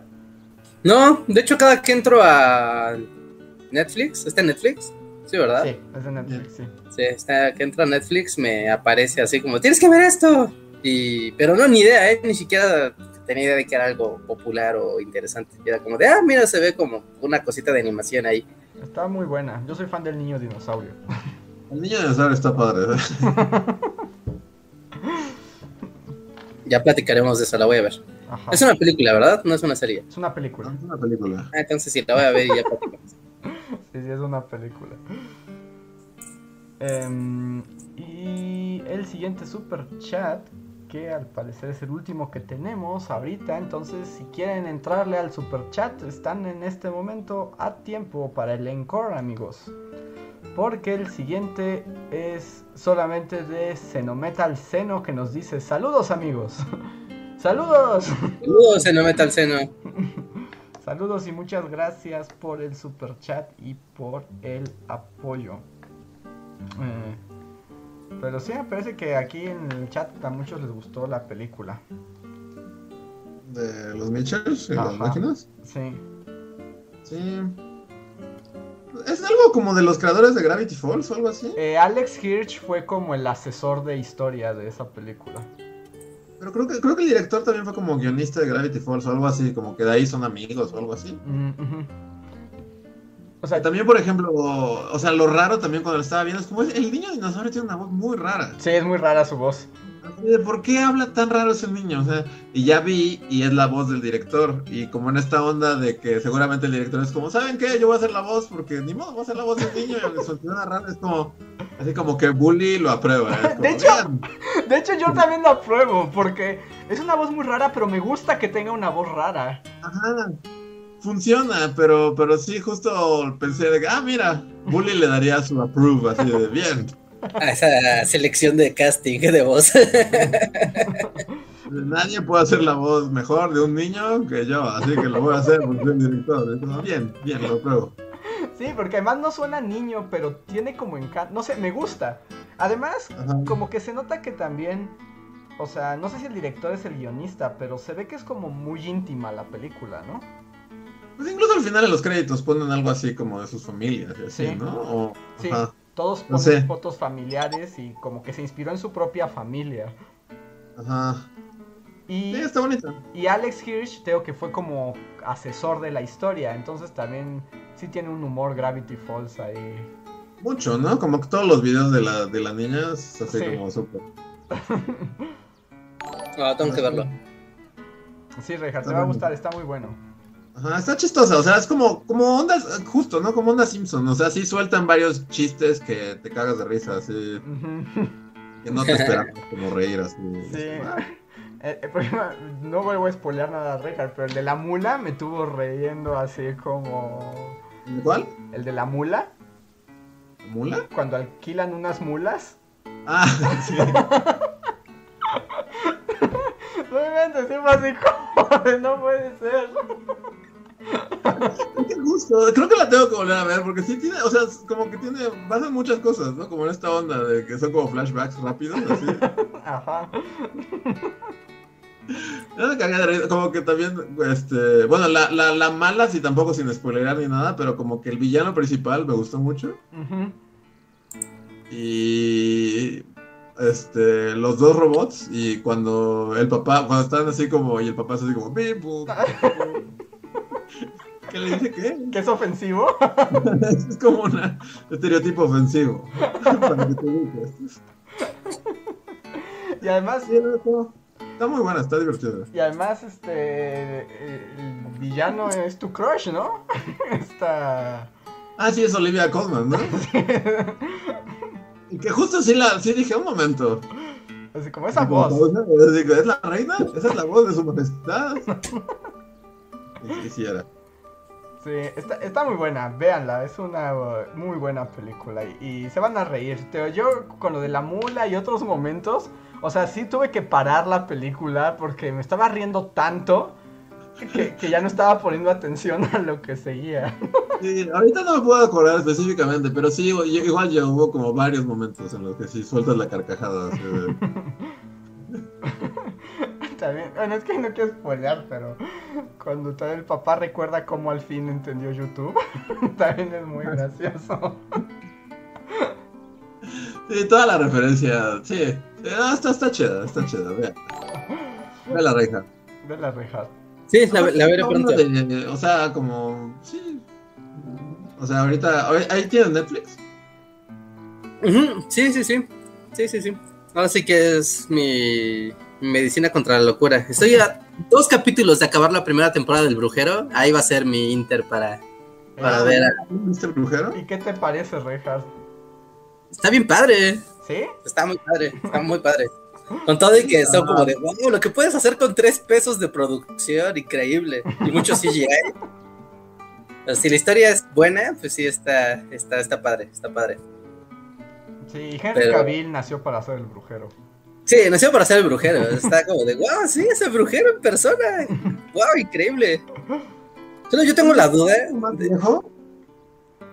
No, de hecho cada que entro a Netflix, ¿está en Netflix? Sí, ¿verdad? Sí, es de Netflix, sí. Sí, está, que entra a Netflix me aparece así como, tienes que ver esto. Y, pero no, ni idea, ¿eh? Ni siquiera tenía idea de que era algo popular o interesante. Era como de, ah, mira, se ve como una cosita de animación ahí. Está muy buena. Yo soy fan del niño dinosaurio. El niño dinosaurio está padre. ¿eh? ya platicaremos de eso, la voy a ver. Es una película, ¿verdad? No es una serie. Es una película. Es una película. Ah, entonces sí, la voy a ver y ya platicamos. Sí, sí, es una película. Em, y el siguiente super chat, que al parecer es el último que tenemos ahorita, entonces si quieren entrarle al super chat, están en este momento a tiempo para el encore, amigos. Porque el siguiente es solamente de Xenometal Seno que nos dice saludos amigos. saludos. Saludos Xenometal Seno. saludos y muchas gracias por el super chat y por el apoyo. Eh, pero sí, me parece que aquí en el chat a muchos les gustó la película. ¿De los Mitchells? ¿De las máquinas? Sí. Sí. ¿Es algo como de los creadores de Gravity Falls o algo así? Eh, Alex Hirsch fue como el asesor de historia de esa película. Pero creo que, creo que el director también fue como guionista de Gravity Falls o algo así, como que de ahí son amigos o algo así. Mm, o sea, también, por ejemplo, o sea, lo raro también cuando lo estaba viendo es como el niño dinosaurio tiene una voz muy rara. Sí, es muy rara su voz. ¿Por qué habla tan raro ese niño? O sea, y ya vi, y es la voz del director. Y como en esta onda de que seguramente el director es como, ¿saben qué? Yo voy a hacer la voz porque ni modo, voy a hacer la voz del niño. Y suena raro, es como, así como que Bully lo aprueba. ¿eh? de, hecho, de hecho, yo también lo apruebo porque es una voz muy rara, pero me gusta que tenga una voz rara. Ajá funciona, pero, pero sí, justo pensé de que, ah, mira, Bully le daría su approve, así de bien. A esa selección de casting de voz. Nadie puede hacer la voz mejor de un niño que yo, así que lo voy a hacer porque soy un director. Bien, bien, lo pruebo. Sí, porque además no suena niño, pero tiene como encanto. No sé, me gusta. Además, como que se nota que también. O sea, no sé si el director es el guionista, pero se ve que es como muy íntima la película, ¿no? Pues incluso al final de los créditos ponen algo así como de sus familias, así, ¿no? O, sí, todos ponen fotos familiares y como que se inspiró en su propia familia. Ajá. Y, sí, está bonito. Y Alex Hirsch, creo que fue como asesor de la historia, entonces también sí tiene un humor Gravity Falls ahí. Mucho, ¿no? Como que todos los videos de la, de la niña es así como súper. ah, tengo que verlo. Sí, Reinhardt, te va a gustar, está muy bueno. Ajá, está chistosa, o sea, es como, como onda, justo, ¿no? Como onda Simpson, o sea, sí sueltan varios chistes que te cagas de risa, así. Que no te esperan como reír, así. Sí. Eh, eh, no vuelvo a spoilear nada, Richard, pero el de la mula me tuvo riendo así como. ¿El cuál? El de la mula. ¿Mula? Cuando alquilan unas mulas. Ah, sí. Así como no puede ser. Qué gusto. Creo que la tengo que volver a ver porque sí tiene, o sea, como que tiene, pasan muchas cosas, ¿no? Como en esta onda de que son como flashbacks rápidos, así. Ajá. como que también, este, bueno, la, la, la mala, sí tampoco sin spoilerar ni nada, pero como que el villano principal me gustó mucho. Y este, los dos robots y cuando el papá, cuando están así como, y el papá es así como, ¿Qué le dice qué? ¿Que es ofensivo? es como un estereotipo ofensivo. para que te Y además. está muy buena, está divertida. Y además, este. El villano es tu crush, ¿no? Está. Ah, sí, es Olivia Colman, ¿no? y que justo sí, la, sí dije un momento. Así como esa voz. ¿Es la reina? ¿Esa es la voz de su majestad? Sí, sí. Sí, está, muy buena, véanla, es una muy buena película y, se van a reír. yo con lo de la mula y otros momentos, o sea, sí tuve que parar la película porque me estaba riendo tanto que, ya no estaba poniendo atención a lo que seguía. ahorita no me puedo acordar específicamente, pero sí, igual ya hubo como varios momentos en los que sí sueltas la carcajada. también, bueno, es que no quiero spoilear, pero cuando el papá recuerda cómo al fin entendió YouTube, también es muy gracioso. Sí, toda la referencia, sí, está, está chida, está chida, vea. Ve la reja. Ve la reja. Sí, la, la veré pronto. o sea, como, sí. O sea, ahorita, ahí tienen Netflix. Sí, sí, sí. Sí, sí, sí. Ahora sí que es mi Medicina contra la locura. Estoy a dos capítulos de acabar la primera temporada del Brujero. Ahí va a ser mi Inter para, para ver. A... Brujero? ¿Y qué te parece, Reinhardt? Está bien padre. ¿Sí? Está muy padre, está muy padre. Con todo y que son como de, wow, lo que puedes hacer con tres pesos de producción, increíble. Y mucho CGI. Pero si la historia es buena, pues sí, está, está, está padre, está padre. Sí, Henry Cavill nació para ser el brujero. Sí, nació para ser el brujero. Está como de, wow, sí, es el brujero en persona. Wow, increíble. Solo yo tengo la duda. ¿Es más viejo?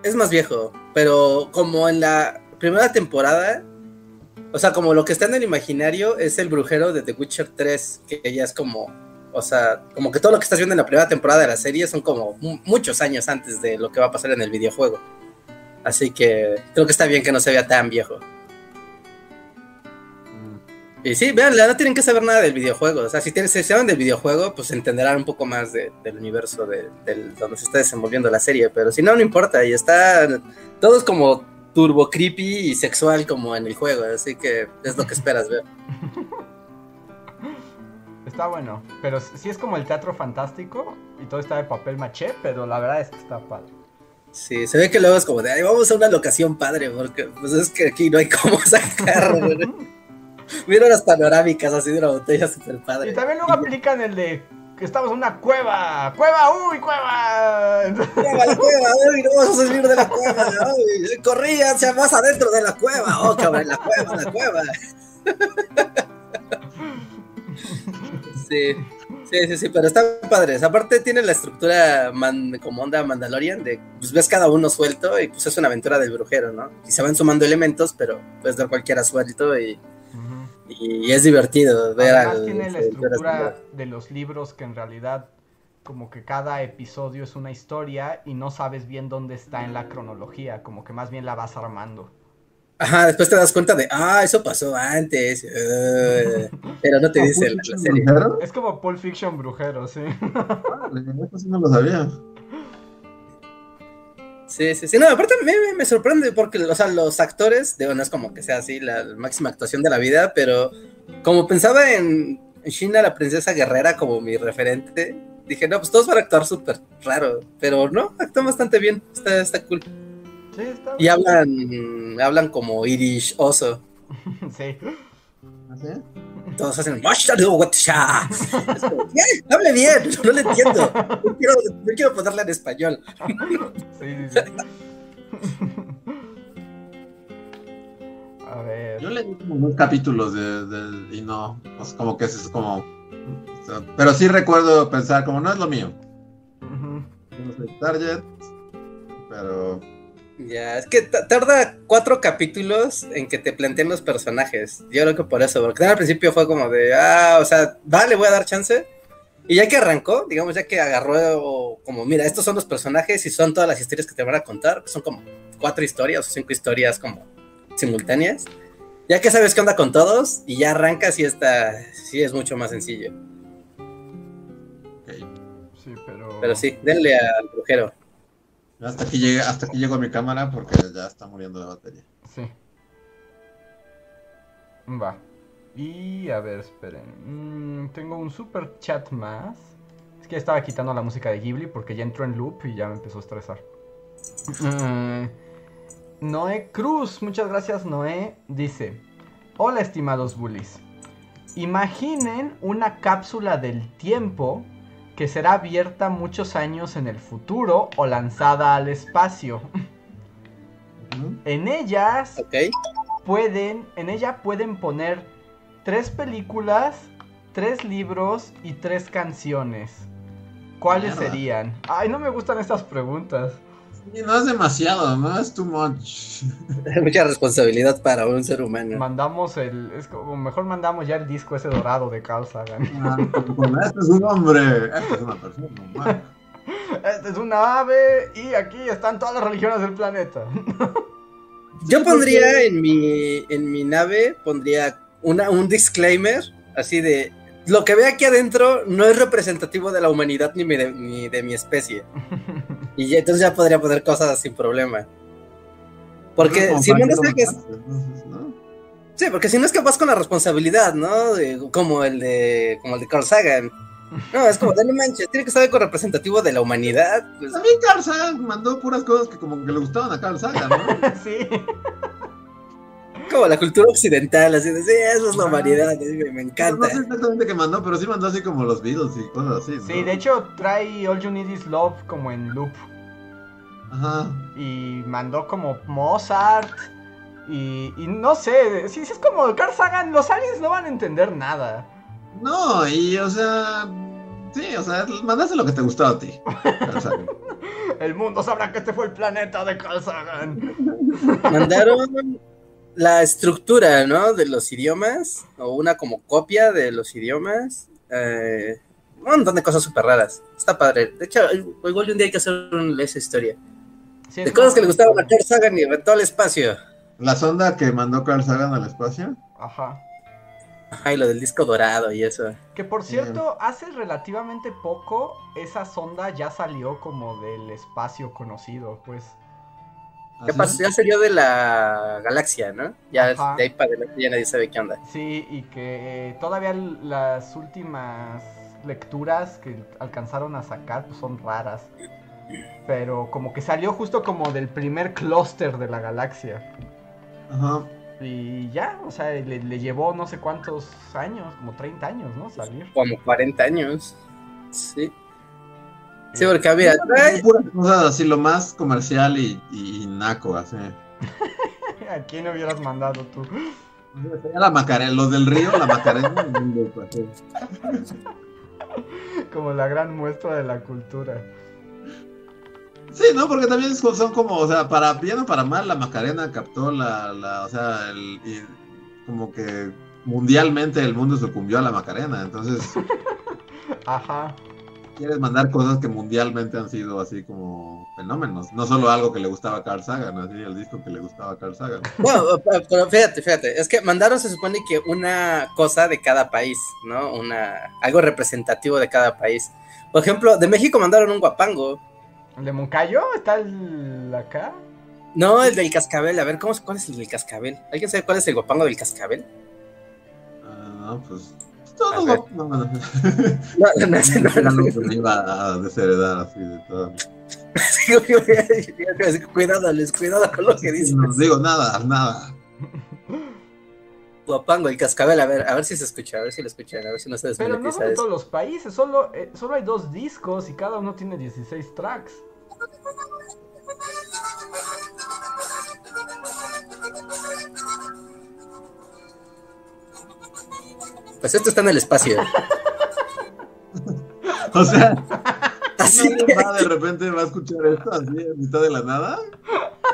Es más viejo, pero como en la primera temporada, o sea, como lo que está en el imaginario es el brujero de The Witcher 3, que ya es como, o sea, como que todo lo que estás viendo en la primera temporada de la serie son como muchos años antes de lo que va a pasar en el videojuego. Así que creo que está bien que no se vea tan viejo. Y sí, vean, no tienen que saber nada del videojuego. O sea, si, tienen, se saben del videojuego, pues entenderán un poco más del universo de, donde se está desenvolviendo la serie. Pero si no, no importa. Y está. Todo es como turbo creepy y sexual como en el juego. Así que es lo que esperas ver. Está bueno. Pero sí es como el teatro fantástico y todo está de papel maché, pero la verdad es que está padre. Sí, se ve que luego es como de, ay, vamos a una locación padre, porque pues es que aquí no hay cómo sacar. Vieron las panorámicas así de una botella super padre. Y también luego aplican el de que estamos en una cueva. ¡Cueva! ¡Uy, cueva! ¡Cueva, la cueva! ¡Uy, no vamos a salir de la cueva! ¡Uy! ¡Corrí hacia más adentro de la cueva! ¡Oh, cabrón! ¡La cueva, la cueva! Sí. Sí, sí, sí, pero están padres. Aparte tiene la estructura como onda Mandalorian, de pues ves cada uno suelto y pues es una aventura del brujero, ¿no? Y se van sumando elementos, pero puedes dar cualquiera suelto y y es divertido ver Además tiene la estructura de los libros que en realidad como que cada episodio es una historia y no sabes bien dónde está en la cronología, como que más bien la vas armando. Ajá, después te das cuenta de, ah, eso pasó antes, uh, pero no te dice la, serie. Es como Pulp Fiction brujero, sí. eso sí no lo sabía. Sí, sí, sí. No, aparte me, me, sorprende porque, o sea, los actores, digo, no es como que sea así la máxima actuación de la vida, pero como pensaba en China, la princesa guerrera, como mi referente, dije, no, pues todos van a actuar súper raro, pero no, actúan bastante bien, está, está cool. Sí, está y hablan, hablan como Irish oso. sí. ¿Así? Todos hacen hable bien, no le entiendo. No quiero, no quiero ponerla en español. Sí, sí, sí. A ver. Yo leí como unos capítulos de, de, y no, pues como que es como. Pero sí recuerdo pensar como no es lo mío. No soy target, pero ya, es que tarda cuatro capítulos en que te planteen los personajes. Yo creo que por eso, porque al principio fue como de, ah, o sea, vale, voy a dar chance. Y ya que arrancó, digamos, ya que agarró como, mira, estos son los personajes y son todas las historias que te van a contar, son como cuatro historias o cinco historias como simultáneas. Ya que sabes qué onda con todos y ya arrancas y está, sí es mucho más sencillo. Sí, pero... Pero sí, denle al brujero. Hasta que llegue, hasta mi cámara porque ya está muriendo la batería. Sí. Va. Y a ver, esperen. Mm, tengo un super chat más. Es que estaba quitando la música de Ghibli porque ya entró en loop y ya me empezó a estresar. Mm, Noé Cruz, muchas gracias Noé. Dice, hola estimados bullies. Imaginen una cápsula del tiempo que será abierta muchos años en el futuro o lanzada al espacio. En ellas pueden, en ella pueden poner tres películas, tres libros y tres canciones. ¿Cuáles serían? Ay, no me gustan estas preguntas. No es demasiado, no es too much. Mucha responsabilidad para un ser humano. Mandamos el. Es como, mejor mandamos ya el disco ese dorado de Carl Sagan. Ah, este es un hombre. Este es una persona Este es una ave y aquí están todas las religiones del planeta. Yo pondría en mi, en mi nave, pondría una, un disclaimer así de lo que ve aquí adentro no es representativo de la humanidad ni, ni de mi especie. Y ya, entonces ya podría poner cosas sin problema. Porque si no, es que Sí, porque si no es capaz con la responsabilidad, ¿no? como el de como el de Carl Sagan. No, es como, no manches, tiene que estar con representativo de la humanidad. Pues. mí Carl Sagan mandó puras cosas que como que le gustaban a Carl Sagan, ¿no? sí como la cultura occidental, así de, sí, eso es la humanidad, me, encanta. No sé exactamente qué mandó, pero sí mandó así como los Beatles y cosas así. Sí, de hecho trae All You Need Is Love como en loop. Ajá. Y mandó como Mozart. Y, y no sé, si es como Carl Sagan, los aliens no van a entender nada. No, y o sea, sí, o sea, mandaste lo que te gustó a ti. el mundo sabrá que este fue el planeta de Carl Sagan. Mandaron la estructura, ¿no? De los idiomas, o una como copia de los idiomas. Eh, un montón de cosas súper raras. Está padre. De hecho, igual un día hay que hacer esa historia. de cosas que le gustaban a Carl Sagan y rentó al espacio. ¿La sonda que mandó Carl Sagan al espacio? Ajá. Ajá, y lo del disco dorado y eso. Que por cierto, hace relativamente poco esa sonda ya salió como del espacio conocido, pues. ¿Qué pasó? Ya salió de la galaxia, ¿no? Ya de ahí para adelante ya nadie sabe qué onda. Sí, y que eh, todavía las últimas lecturas que alcanzaron a sacar pues, son raras. Pero como que salió justo como del primer clúster de la galaxia. Ajá. Y ya, o sea, le, llevó no sé cuántos años, como 30 años, ¿no? Salir. Como 40 años. Sí. Sí, porque había. así, lo más comercial y, y naco, así. ¿A quién hubieras mandado tú? La Macarena, los del río, la Macarena. como la gran muestra de la cultura. Sí, ¿no? Porque también son como, o sea, para bien o para mal, la Macarena captó la, la o sea, el, como que mundialmente el mundo sucumbió a la Macarena, entonces... Ajá quieres mandar cosas que mundialmente han sido así como fenómenos, no solo algo que le gustaba a Carl Sagan, así el disco que le gustaba a Carl Sagan. Bueno, pero fíjate, fíjate, es que mandaron se supone que una cosa de cada país, ¿no? Una algo representativo de cada país. Por ejemplo, de México mandaron un guapango. ¿El de Moncayo? ¿Está el acá? No, el del cascabel. A ver, ¿cómo, ¿cuál es el del cascabel? ¿Alguien sabe cuál es el guapango del cascabel? Ah, pues todo no, no, no, no, no, iba a desheredar así de todo. cuidado, les cuidado con lo que dicen. No digo nada, nada. Guapango, el cascabel, a ver, a ver si se escucha, a ver si lo escuchan, a ver si no se desmonetiza. Pero no son todos los países, solo, eh, solo hay dos discos y cada uno tiene 16 tracks. Pues esto está en el espacio. o sea, así de repente va a escuchar esto así en mitad de la nada.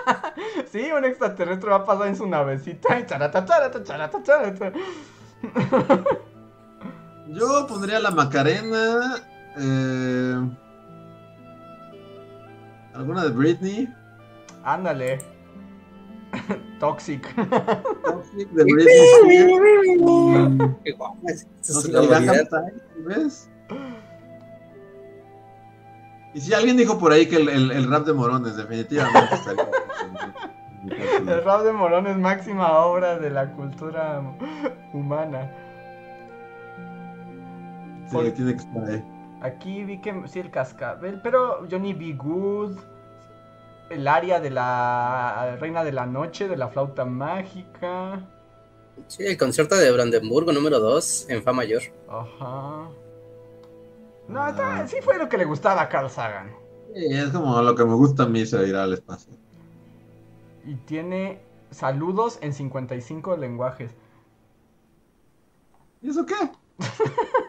sí, un extraterrestre va a pasar en su navecita y charata, charata, charata, charata. Yo pondría la Macarena. Eh, ¿Alguna de Britney? Ándale. Toxic. Toxic de Britney Qué guapo. ¿Ves? Y si alguien dijo por ahí que el, el, el rap de Morones, definitivamente estaría. el rap de Morones, máxima obra de la cultura humana. Sí, tiene que estar ahí. Aquí vi que sí, el cascabel, pero Johnny B. Good el área de la Reina de la Noche, de la flauta mágica. Sí, el concierto de Brandenburgo número 2 en Fa mayor. Ajá. No, sí fue lo que le gustaba a Carl Sagan. Sí, es como lo que me gusta a mí, se ir al espacio. Y tiene saludos en 55 lenguajes. ¿Y eso qué?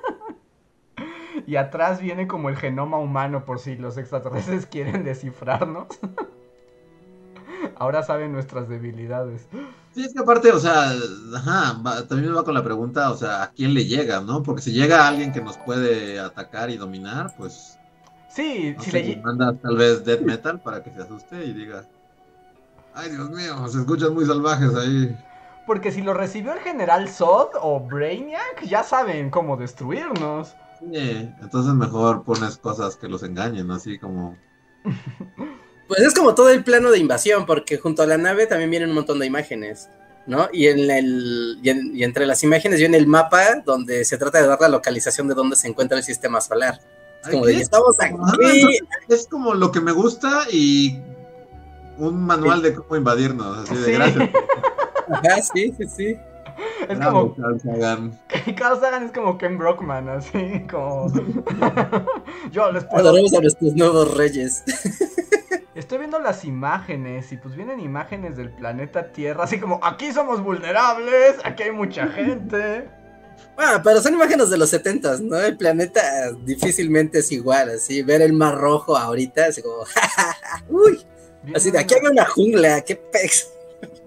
y atrás viene como el genoma humano por si los extraterrestres quieren descifrarnos. Ahora saben nuestras debilidades. Sí, es que aparte, o sea, ajá, también va con la pregunta, o sea, ¿a quién le llega, no? Porque si llega alguien que nos puede atacar y dominar, pues... Sí, si le manda tal vez death metal para que se asuste y diga, ay Dios mío, se escuchan muy salvajes ahí. Porque si lo recibió el general Zod o Brainiac, ya saben cómo destruirnos. Sí, entonces mejor pones cosas que los engañen, así como... Pues es como todo el plano de invasión, porque junto a la nave también vienen un montón de imágenes, ¿no? Y, en el, y, entre las imágenes viene el mapa donde se trata de dar la localización de dónde se encuentra el sistema solar. Es como de, estamos aquí. Es como lo que me gusta y un manual de cómo invadirnos, así de gracias. Ajá, sí, sí, sí. Es como. Carl Sagan. Carl Sagan es como Ken Brockman, así como. Yo les puedo. Adoramos a nuestros nuevos reyes. Estoy viendo las imágenes y pues vienen imágenes del planeta Tierra, así como aquí somos vulnerables, aquí hay mucha gente. Bueno, pero son imágenes de los setentas, ¿no? El planeta difícilmente es igual, así, ver el mar rojo ahorita, así como, uy, así de aquí hay una jungla, qué pex.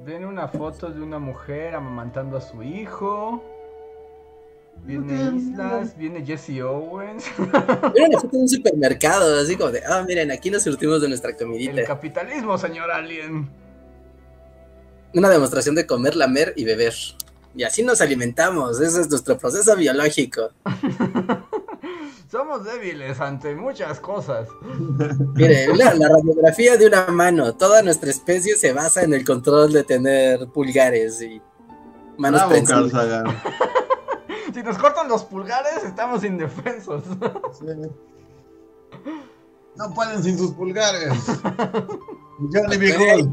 Viene una foto de una mujer amamantando a su hijo. Viene Islas, viene Jesse Owens. Mira una foto en un supermercado, así como de, ah, miren, aquí nos surtimos de nuestra comidita. El capitalismo, señor Alien. Una demostración de comer, lamer y beber. Y así nos alimentamos, ese es nuestro proceso biológico. Somos débiles ante muchas cosas. Mire, la, radiografía de una mano, toda nuestra especie se basa en el control de tener pulgares y manos si nos cortan los pulgares, estamos indefensos. No pueden sin sus pulgares. Johnny B.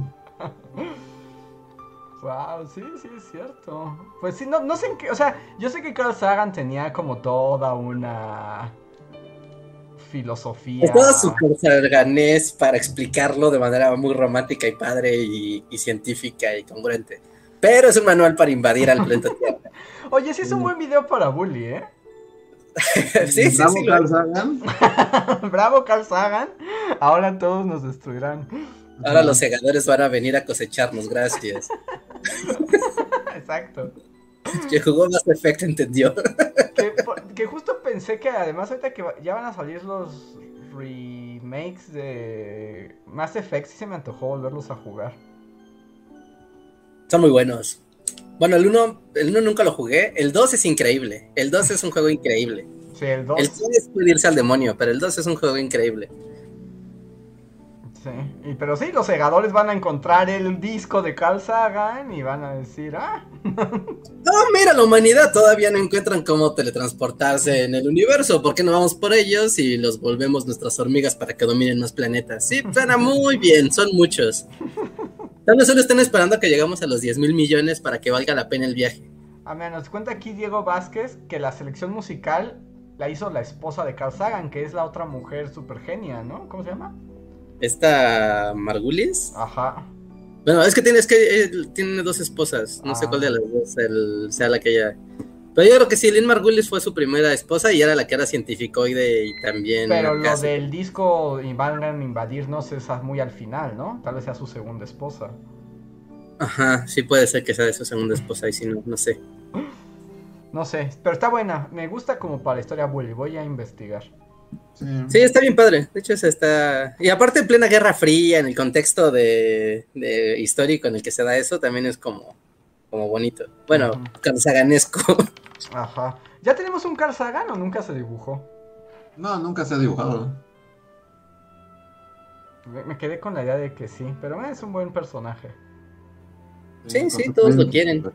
Wow, sí, sí, es cierto. Pues sí, no, no sé en qué. O sea, yo sé que Carl Sagan tenía como toda una filosofía. Estaba súper sarganés para explicarlo de manera muy romántica y padre y, y, científica y congruente. Pero es un manual para invadir al planeta Tierra. Oye, sí es un buen video para Bully, ¿eh? sí, sí, Bravo Carl Sagan. Bravo Carl Sagan. Ahora todos nos destruirán. Ahora los segadores van a venir a cosecharnos, gracias. Exacto. Que jugó Mass Effect entendió. que, que, justo pensé que además ahorita que ya van a salir los remakes de Mass Effect, sí se me antojó volverlos a jugar. Son muy buenos. Bueno, el 1 el uno nunca lo jugué. El 2 es increíble. El 2 es un juego increíble. Sí, el 2. El 3 puede irse al demonio, pero el 2 es un juego increíble. Sí, pero sí, los segadores van a encontrar el disco de Carl Sagan y van a decir, ah. No, mira, la humanidad todavía no encuentran cómo teletransportarse en el universo. ¿Por qué no vamos por ellos y los volvemos nuestras hormigas para que dominen los planetas? Sí, suena muy bien, son muchos. Tal vez solo estén esperando que llegamos a los 10 mil millones para que valga la pena el viaje. A ver, nos cuenta aquí Diego Vázquez que la selección musical la hizo la esposa de Carl Sagan, que es la otra mujer super genia, ¿no? ¿Cómo se llama? Esta Margulis. Aja. Bueno, es que tiene, que tiene dos esposas. No sé cuál de las dos sea la que ella. Pero yo creo que sí, Lynn Margulis fue su primera esposa y era la que era cientificoide y también. Pero lo del disco Van a invadirnos es muy al final, ¿no? Tal vez sea su segunda esposa. Ajá, sí puede ser que sea de su segunda esposa y si no, no sé. No sé, pero está buena. Me gusta como para la historia Bully. Voy a investigar. Sí. está bien padre. De hecho, está. Y aparte, en plena Guerra Fría, en el contexto de, histórico en el que se da eso, también es como, como bonito. Bueno, uh Ajá. ¿Ya tenemos un Carl o nunca se dibujó? No, nunca se ha dibujado. Me, quedé con la idea de que sí, pero es un buen personaje. Sí, sí, todos lo quieren.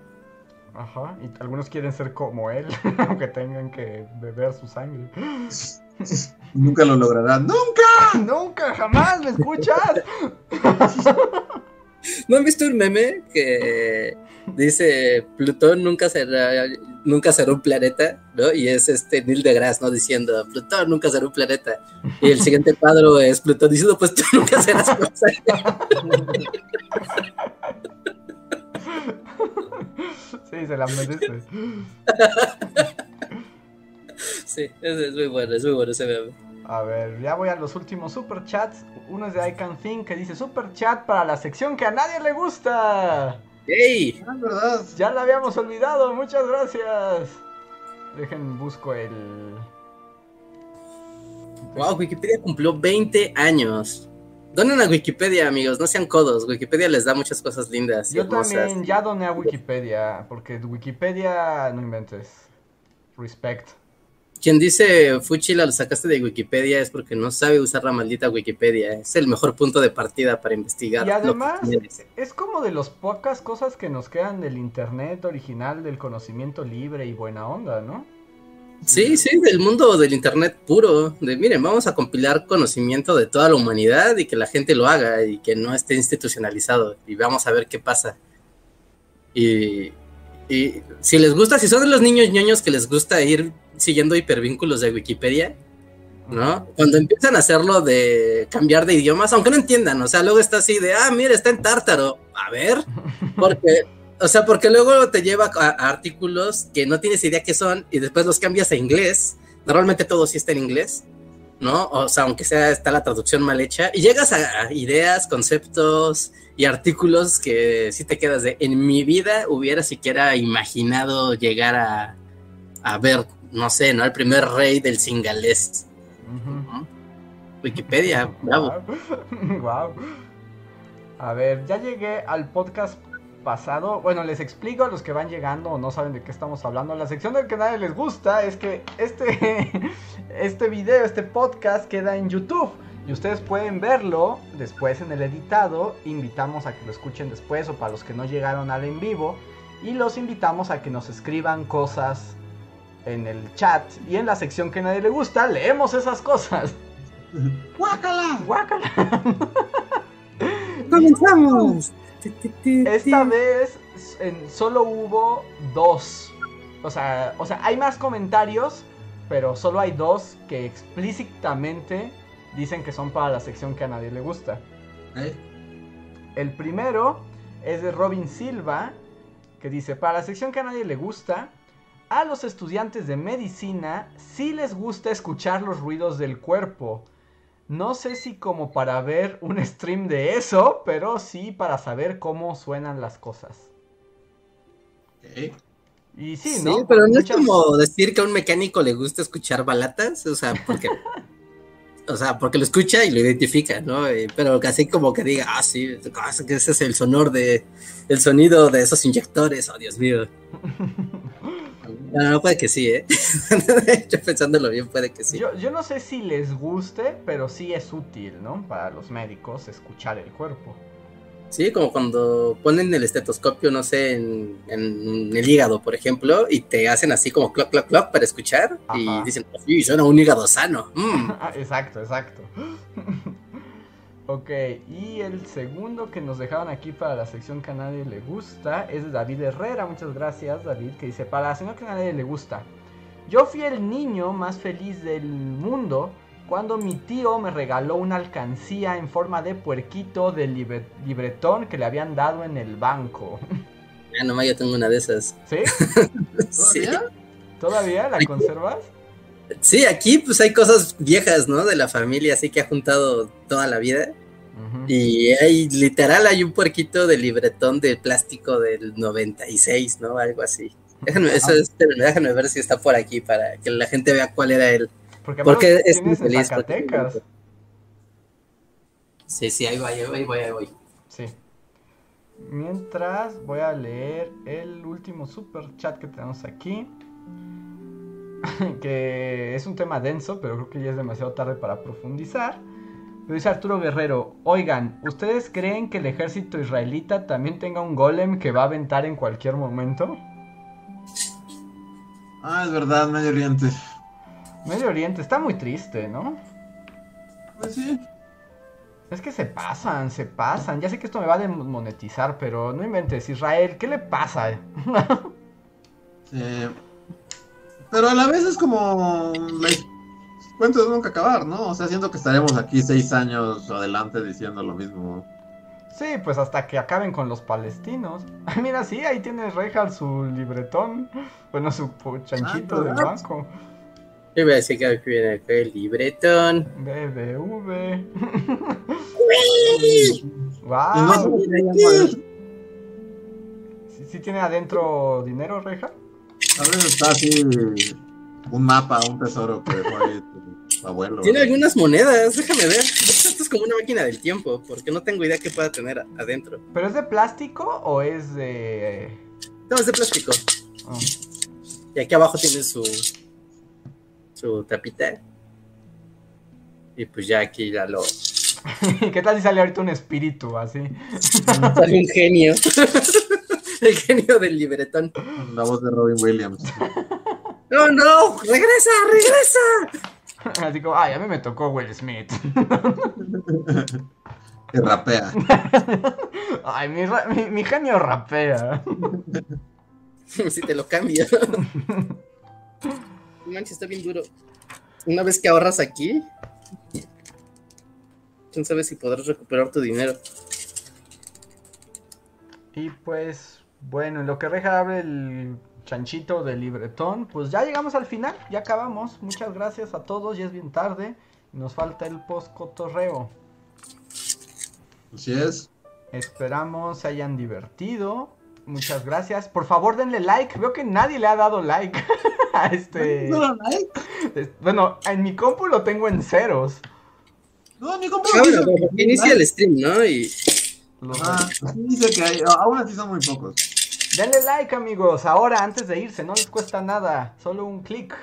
Ajá, y algunos quieren ser como él, aunque tengan que beber su sangre. Nunca lo lograrán. ¡Nunca! ¡Nunca! ¡Jamás! ¿Me escuchas? ¿No han visto un meme que, dice Plutón nunca será, nunca será un planeta, ¿no? Y es este Neil deGrasse, ¿no? Diciendo, Plutón nunca será un planeta. Y el siguiente cuadro es Plutón diciendo, pues tú nunca serás cosa. Sí, se la merece. Sí, es, muy bueno, es muy bueno ese meme. A ver, ya voy a los últimos super chats. Uno es de I Can Think que dice super chat para la sección que a nadie le gusta. ¡Ey! Ah, verdad. Ya la habíamos olvidado, muchas gracias. Dejen, busco el. Wow, Wikipedia cumplió 20 años. Donen a Wikipedia, amigos, no sean codos. Wikipedia les da muchas cosas lindas. Yo también ya doné a Wikipedia, porque Wikipedia no inventes. Respect. Quien dice Fuchila lo sacaste de Wikipedia es porque no sabe usar la maldita Wikipedia. Es el mejor punto de partida para investigar. Y además, es como de las pocas cosas que nos quedan del internet original, del conocimiento libre y buena onda, ¿no? Sí, sí, del mundo del internet puro. De miren, vamos a compilar conocimiento de toda la humanidad y que la gente lo haga y que no esté institucionalizado. Y vamos a ver qué pasa. Y, y si les gusta, si son de los niños ñoños que les gusta ir siguiendo hipervínculos de Wikipedia, ¿no? Cuando empiezan a hacerlo de cambiar de idiomas, aunque no entiendan, o sea, luego está así de, ah, mira, está en tártaro, a ver, porque, o sea, porque luego te lleva a, artículos que no tienes idea qué son y después los cambias a inglés, normalmente todo sí está en inglés, ¿no? O sea, aunque sea está la traducción mal hecha, y llegas a, ideas, conceptos y artículos que sí te quedas de, en mi vida hubiera siquiera imaginado llegar a, a ver no sé, ¿no? El primer rey del singalés. Wikipedia, bravo. wow. A ver, ya llegué al podcast pasado. Bueno, les explico a los que van llegando o no saben de qué estamos hablando. La sección del que nadie les gusta es que este, este video, este podcast queda en YouTube. Y ustedes pueden verlo después en el editado. Invitamos a que lo escuchen después o para los que no llegaron al en vivo. Y los invitamos a que nos escriban cosas en el chat y en la sección que a nadie le gusta, leemos esas cosas. ¡Guácala! ¡Guácala! ¡Comenzamos! Esta vez solo hubo dos. O sea, o sea, hay más comentarios, pero solo hay dos que explícitamente dicen que son para la sección que a nadie le gusta. ¿Eh? El primero es de Robin Silva, que dice, para la sección que a nadie le gusta, a los estudiantes de medicina sí les gusta escuchar los ruidos del cuerpo. No sé si como para ver un stream de eso, pero sí para saber cómo suenan las cosas. Y sí, ¿no? Sí, pero no es como decir que a un mecánico le gusta escuchar balatas, o sea, porque... o sea, porque lo escucha y lo identifica, ¿no? Pero casi como que diga, ah, sí, ese es el sonor de, el sonido de esos inyectores, oh Dios mío. No, no, puede que sí, ¿eh? yo pensándolo bien, puede que sí. Yo, yo, no sé si les guste, pero sí es útil, ¿no? Para los médicos escuchar el cuerpo. Sí, como cuando ponen el estetoscopio, no sé, en, el hígado, por ejemplo, y te hacen así como clock, clock, clock para escuchar, y dicen, sí, suena un hígado sano. Mm". exacto, exacto. Ok, y el segundo que nos dejaron aquí para la sección que a nadie le gusta es de David Herrera. Muchas gracias, David, que dice: Para la sección que a nadie le gusta. Yo fui el niño más feliz del mundo cuando mi tío me regaló una alcancía en forma de puerquito de libretón que le habían dado en el banco. Ah, nomás yo tengo una de esas. ¿Sí? sí. ¿Todavía la conservas? Sí, aquí pues hay cosas viejas, ¿no? De la familia, así que ha juntado toda la vida. Y hay, literal, hay un puerquito de libretón de plástico del 96, ¿no? Algo así. Déjenme, eso es, déjenme ver si está por aquí para que la gente vea cuál era él. Porque, es muy feliz. Sí, sí, ahí voy, ahí voy, ahí voy. Sí. Mientras voy a leer el último super chat que tenemos aquí. que es un tema denso, pero creo que ya es demasiado tarde para profundizar. Pero dice Arturo Guerrero, oigan, ¿ustedes creen que el ejército israelita también tenga un golem que va a aventar en cualquier momento? Ah, es verdad, Medio Oriente. Medio Oriente, está muy triste, ¿no? Pues sí. Es que se pasan, se pasan. Ya sé que esto me va a desmonetizar, pero no inventes. Israel, ¿qué le pasa? sí. Pero a la vez es como cuentos nunca acabar, ¿no? O sea, siento que estaremos aquí seis años adelante diciendo lo mismo. Sí, pues hasta que acaben con los palestinos. Mira, sí, ahí tiene Reinhardt su libretón. Bueno, su chanchito de banco. Yo voy a decir que viene el libretón. BBV. ¡Wow! ¿Sí, tiene adentro dinero, Reja? Tal vez está así un mapa, un tesoro que dejó ahí tu abuelo. Tiene algunas monedas, déjame ver. Esto es como una máquina del tiempo, porque no tengo idea qué pueda tener adentro. ¿Pero es de plástico o es de...? No, es de plástico. Oh. Y aquí abajo tiene su su tapita. Y pues ya aquí ya lo. ¿Qué tal si sale ahorita un espíritu así? sale un genio. El genio del libretón. La voz de Robin Williams. ¡No, no! ¡Regresa, regresa! Así como, ay, a mí me tocó Will Smith. Que rapea. Ay, mi, mi, mi genio rapea. Si te lo cambio manches, está bien duro. Una vez que ahorras aquí, quién sabe si podrás recuperar tu dinero. Y pues, bueno, en lo que Reja abre el chanchito del libretón, pues ya llegamos al final, ya acabamos. Muchas gracias a todos, ya es bien tarde. Nos falta el post cotorreo. Así es. Esperamos se hayan divertido. Muchas gracias. Por favor, denle like. Veo que nadie le ha dado like a este. ¿No like? Bueno, en mi compu lo tengo en ceros. No, en mi compu lo inicia el stream, ¿no? Y. Ah, dice que hay, aún así son muy pocos. Denle like, amigos. Ahora, antes de irse, no les cuesta nada. Solo un clic.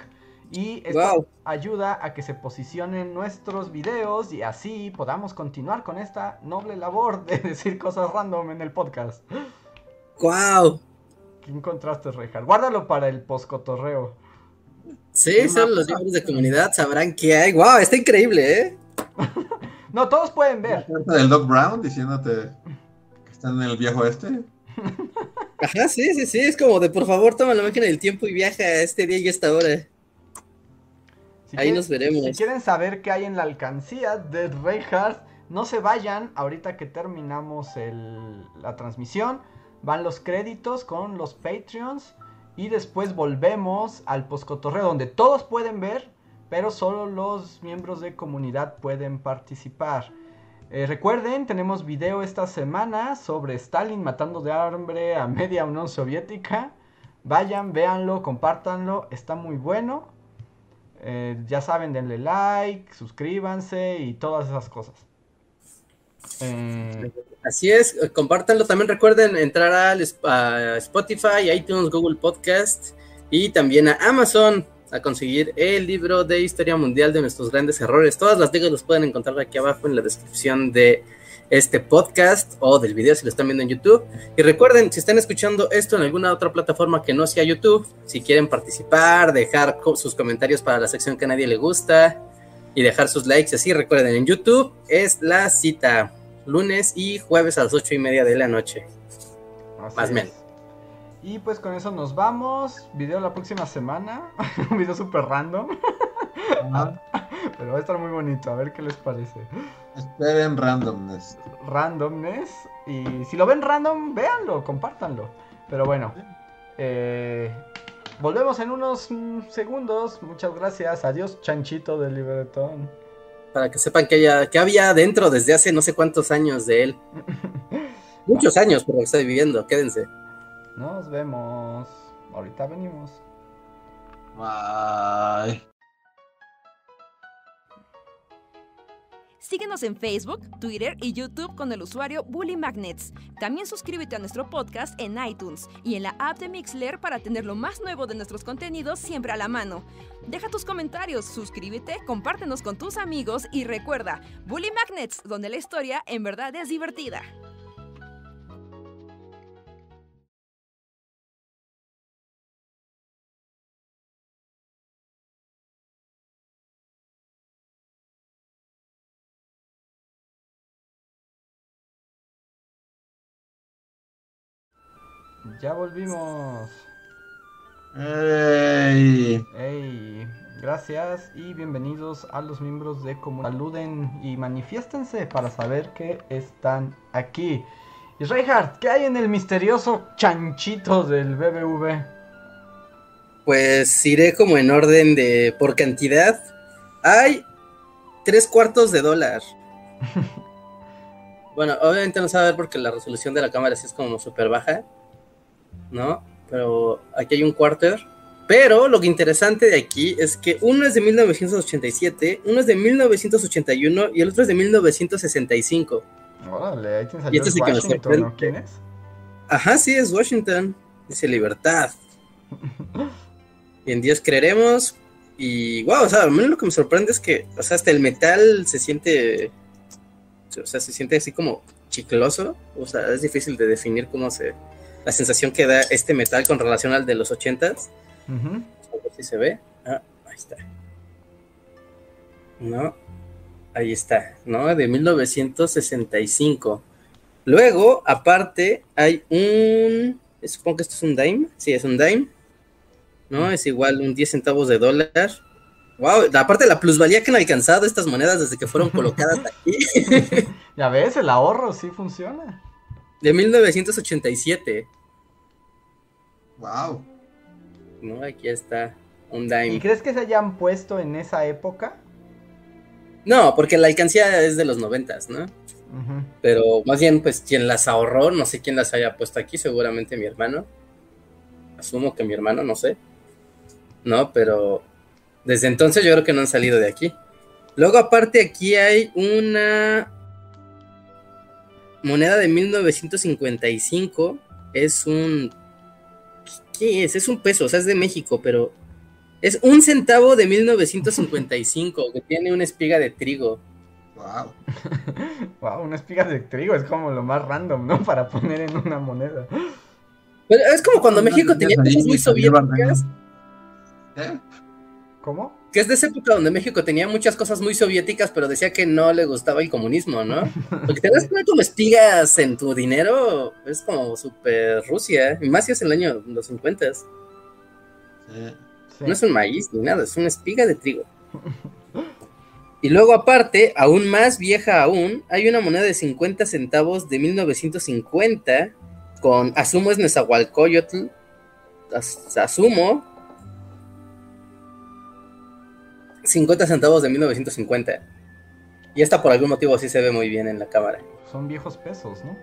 Y esto ayuda a que se posicionen nuestros videos y así podamos continuar con esta noble labor de decir cosas random en el podcast. ¡Wow! ¿Qué encontraste, Rejar? Guárdalo para el poscotorreo. Sí, son los miembros de comunidad, sabrán qué hay. ¡Wow! Está increíble, ¿eh? no, todos pueden ver. ¿La del Doc Brown diciéndote que están en el viejo este? Ajá, sí, sí, sí. Es como de por favor, toma la máquina del tiempo y viaja a este día y esta hora. Ahí nos veremos. Si quieren saber qué hay en la alcancía de Reinhardt, no se vayan ahorita que terminamos la transmisión van los créditos con los Patreons y después volvemos al postcotorreo donde todos pueden ver, pero solo los miembros de comunidad pueden participar. Eh, recuerden, tenemos video esta semana sobre Stalin matando de hambre a media Unión Soviética. Vayan, véanlo, compártanlo, está muy bueno. Eh, ya saben, denle like, suscríbanse y todas esas cosas. Eh, Así es, compártanlo. También recuerden entrar a Spotify, iTunes, Google Podcast y también a Amazon a conseguir el libro de historia mundial de nuestros grandes errores. Todas las ligas los pueden encontrar aquí abajo en la descripción de este podcast o del video si lo están viendo en YouTube. Y recuerden, si están escuchando esto en alguna otra plataforma que no sea YouTube, si quieren participar, dejar sus comentarios para la sección que a nadie le gusta y dejar sus likes, así recuerden, en YouTube es la cita lunes y jueves a las ocho y media de la noche. más o menos. Y pues con eso nos vamos. Video la próxima semana. Un video súper random. Pero va a estar muy bonito. A ver qué les parece. Esperen randomness. Randomness. Y si lo ven random, véanlo, compártanlo. Pero bueno. Eh, volvemos en unos segundos. Muchas gracias. Adiós, chanchito del libretón para que sepan que, haya, que había dentro desde hace no sé cuántos años de él. Muchos años que estoy viviendo, quédense. Nos vemos. Ahorita venimos. Bye. Síguenos en Facebook, Twitter y YouTube con el usuario Bully Magnets. También suscríbete a nuestro podcast en iTunes y en la app de Mixler para tener lo más nuevo de nuestros contenidos siempre a la mano. Deja tus comentarios, suscríbete, compártenos con tus amigos y recuerda, Bully Magnets, donde la historia en verdad es divertida. Ya volvimos. ¡Ey! ¡Ey! Gracias y bienvenidos a los miembros de comunidad. Saluden y manifiéstense para saber que están aquí. Y Reinhardt, ¿qué hay en el misterioso chanchito del BBV? Pues iré como en orden de por cantidad. Hay tres cuartos de dólar. bueno, obviamente no se va a ver porque la resolución de la cámara sí es como súper baja. ¿No? Pero aquí hay un quarter. Pero lo que interesante de aquí es que uno es de 1987, uno es de 1981 y el otro es de 1965. Órale, ahí y este es Washington, ¿Quién es? Ajá, sí, es Washington. Dice libertad. y en Dios creeremos. Y wow, o sea, a mí lo que me sorprende es que, o sea, hasta el metal se siente, o sea, se siente así como chicloso. O sea, es difícil de definir cómo se, la sensación que da este metal con relación al de los ochentas. A ver si se ve. Ah, ahí está. No, ahí está, ¿no? De 1965. Luego, aparte, hay un. Supongo que esto es un dime. Sí, es un dime. ¿No? Es igual un 10 centavos de dólar. Wow, aparte la plusvalía que han alcanzado estas monedas desde que fueron colocadas aquí. ya ves, el ahorro sí funciona. De 1987. Wow. ¿No? Aquí está un dime. ¿Y crees que se hayan puesto en esa época? No, porque la alcancía es de los noventas, ¿no? Pero más bien, pues quien las ahorró, no sé quién las haya puesto aquí, seguramente mi hermano. Asumo que mi hermano, no sé. No, pero desde entonces yo creo que no han salido de aquí. Luego aparte aquí hay una moneda de 1955. Es un... ¿Qué es? Es un peso, o sea, es de México, pero es un centavo de 1955 que tiene una espiga de trigo. Wow. wow, una espiga de trigo es como lo más random, ¿no? Para poner en una moneda. Pero es como cuando México tenía cosas muy soviéticas. ¿Eh? ¿Cómo? Que es de esa época donde México tenía muchas cosas muy soviéticas, pero decía que no le gustaba el comunismo, ¿no? Porque te das como espigas en tu dinero, es como súper Rusia, y más si es el año los 50. Sí. No es un maíz ni nada, es una espiga de trigo. Y luego aparte, aún más vieja aún, hay una moneda de 50 centavos de 1950 con, asumo es Nezahualcóyotl, asumo, 50 centavos de 1950. Y esta por algún motivo sí se ve muy bien en la cámara. Son viejos pesos, ¿no?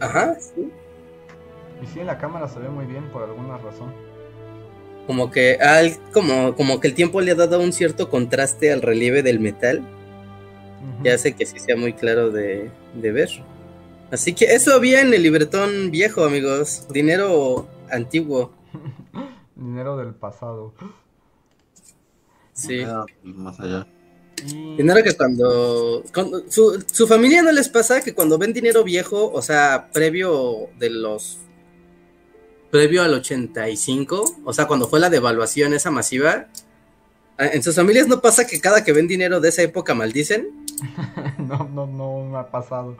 Ajá, sí. Y sí, en la cámara se ve muy bien por alguna razón como que al, como, como que el tiempo le ha dado un cierto contraste al relieve del metal que hace que sí sea muy claro de, ver. Así que eso había en el libretón viejo, amigos. Dinero antiguo. Dinero del pasado. Sí. Más allá. Dinero que cuando, su, su, familia no les pasa que cuando ven dinero viejo, o sea, previo de los previo al 85, o sea, cuando fue la devaluación esa masiva, ah, ¿en sus familias no pasa que cada que ven dinero de esa época maldicen? no, no, no me ha pasado.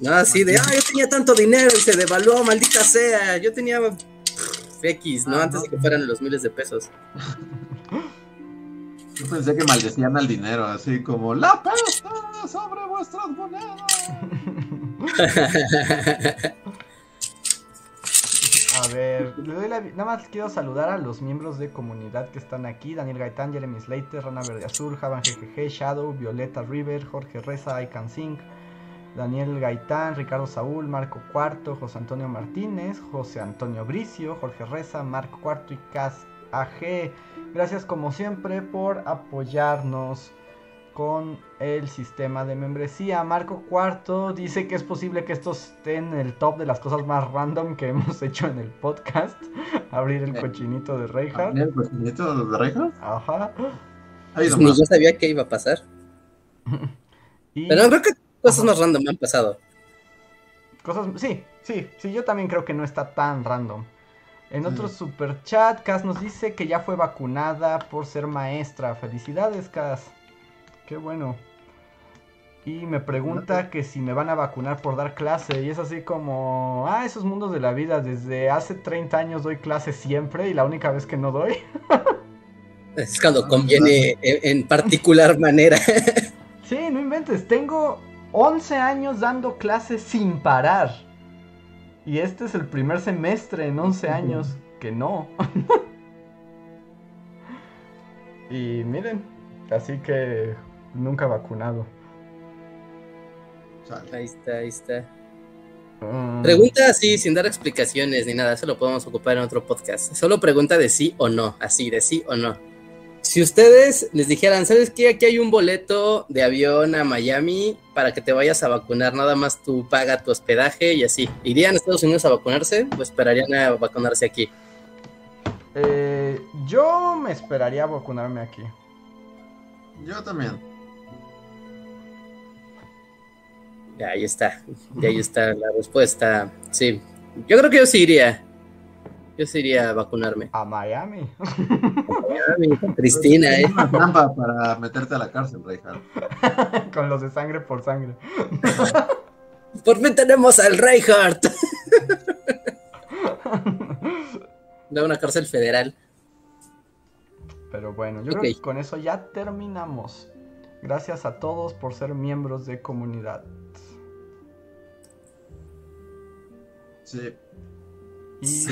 No, así de, ah, yo tenía tanto dinero y se devaluó, maldita sea, yo tenía X, ¿no? Ah, Antes de que fueran los miles de pesos. Yo pensé que maldecían al dinero, así como la pesta sobre vuestras monedas. A ver, le doy la, nada más quiero saludar a los miembros de comunidad que están aquí: Daniel Gaitán, Jeremy Slater, Rana Verde Azul, Javan GGG, Shadow, Violeta River, Jorge Reza, I Can Sing, Daniel Gaitán, Ricardo Saúl, Marco Cuarto, José Antonio Martínez, José Antonio Bricio, Jorge Reza, Marco Cuarto y Cas AG. Gracias como siempre por apoyarnos con el sistema de membresía. Marco Cuarto dice que es posible que esto esté en el top de las cosas más random que hemos hecho en el podcast. Abrir el eh, cochinito de Reinhardt. ¿El cochinito de Reinhardt? Ajá. Ni yo sabía que iba a pasar. Pero creo que cosas más random han pasado. Cosas, sí, sí, sí, yo también creo que no está tan random. En otro super chat, Cas nos dice que ya fue vacunada por ser maestra. Felicidades, Cas. Qué bueno. Y me pregunta que si me van a vacunar por dar clase. Y es así como, ah, esos mundos de la vida. Desde hace 30 años doy clase siempre y la única vez que no doy. es cuando conviene en, particular manera. sí, no inventes. Tengo 11 años dando clases sin parar. Y este es el primer semestre en 11 años que no. y miren, así que nunca vacunado. Ahí está, ahí está. Mm. Pregunta así, sin dar explicaciones ni nada, eso lo podemos ocupar en otro podcast. Solo pregunta de sí o no, así, de sí o no. Si ustedes les dijeran, ¿sabes qué? Aquí hay un boleto de avión a Miami para que te vayas a vacunar, nada más tú paga tu hospedaje y así. ¿Irían a Estados Unidos a vacunarse o esperarían a vacunarse aquí? Eh, yo me esperaría a vacunarme aquí. Yo también. Ya, ahí está. Y ahí está la respuesta. Sí. Yo creo que yo sí iría. Yo sí iría a vacunarme. A Miami. A Miami, Cristina, ¿eh? una trampa para meterte a la cárcel, Reinhardt. Con los de sangre por sangre. por fin tenemos al Reinhardt. de una cárcel federal. Pero bueno, yo creo que con eso ya terminamos. Gracias a todos por ser miembros de comunidad. Sí. Sí,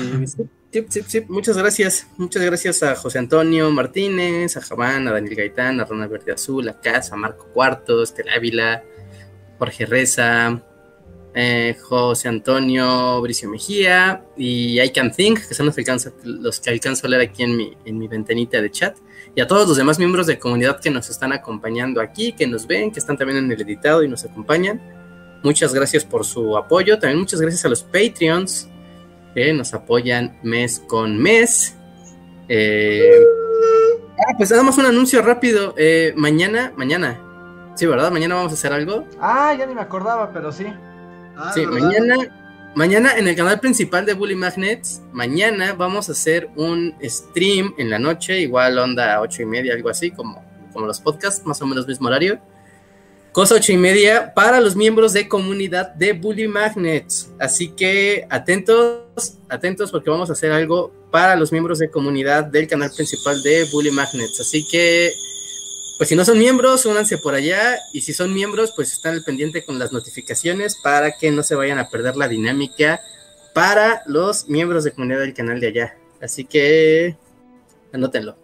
Muchas gracias. Muchas gracias a José Antonio Martínez, a Javán, a Daniel Gaitán, a Ronald Verde Azul, a Casa, a Marco Cuartos, Tel Ávila, Jorge Reza, eh, José Antonio Bricio Mejía y I Can Think, que son los que alcanzo, los que alcanzo a leer aquí en mi, en mi ventanita de chat. Y a todos los demás miembros de comunidad que nos están acompañando aquí, que nos ven, que están también en el editado y nos acompañan. Muchas gracias por su apoyo. También muchas gracias a los Patreons que nos apoyan mes con mes. Eh, ah, pues damos un anuncio rápido. Eh, mañana, mañana. Sí, ¿verdad? Mañana vamos a hacer algo. Ah, ya ni me acordaba, pero sí. Ah, sí, mañana, mañana en el canal principal de Bully Magnets, mañana vamos a hacer un stream en la noche, igual onda ocho y media, algo así, como, como los podcasts, más o menos mismo horario. Cosa ocho y media para los miembros de comunidad de Bully Magnets. Así que atentos, atentos porque vamos a hacer algo para los miembros de comunidad del canal principal de Bully Magnets. Así que, pues si no son miembros, únanse por allá. Y si son miembros, pues están al pendiente con las notificaciones para que no se vayan a perder la dinámica para los miembros de comunidad del canal de allá. Así que, anótenlo.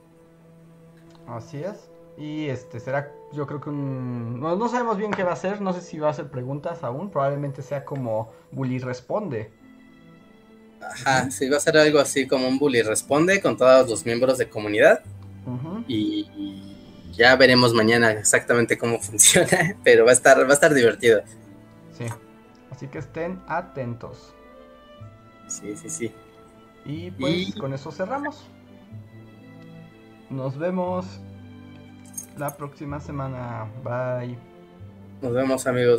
Así es. Y este será yo creo que un... No, sabemos bien qué va a ser, no sé si va a hacer preguntas aún, probablemente sea como Bully responde. Ajá, sí, va a ser algo así como un Bully responde con todos los miembros de comunidad. y, ya veremos mañana exactamente cómo funciona, pero va a estar, va a estar divertido. Sí, así que estén atentos. Sí, sí, sí. Y pues con eso cerramos. Nos vemos la próxima semana. Bye. Nos vemos amigos.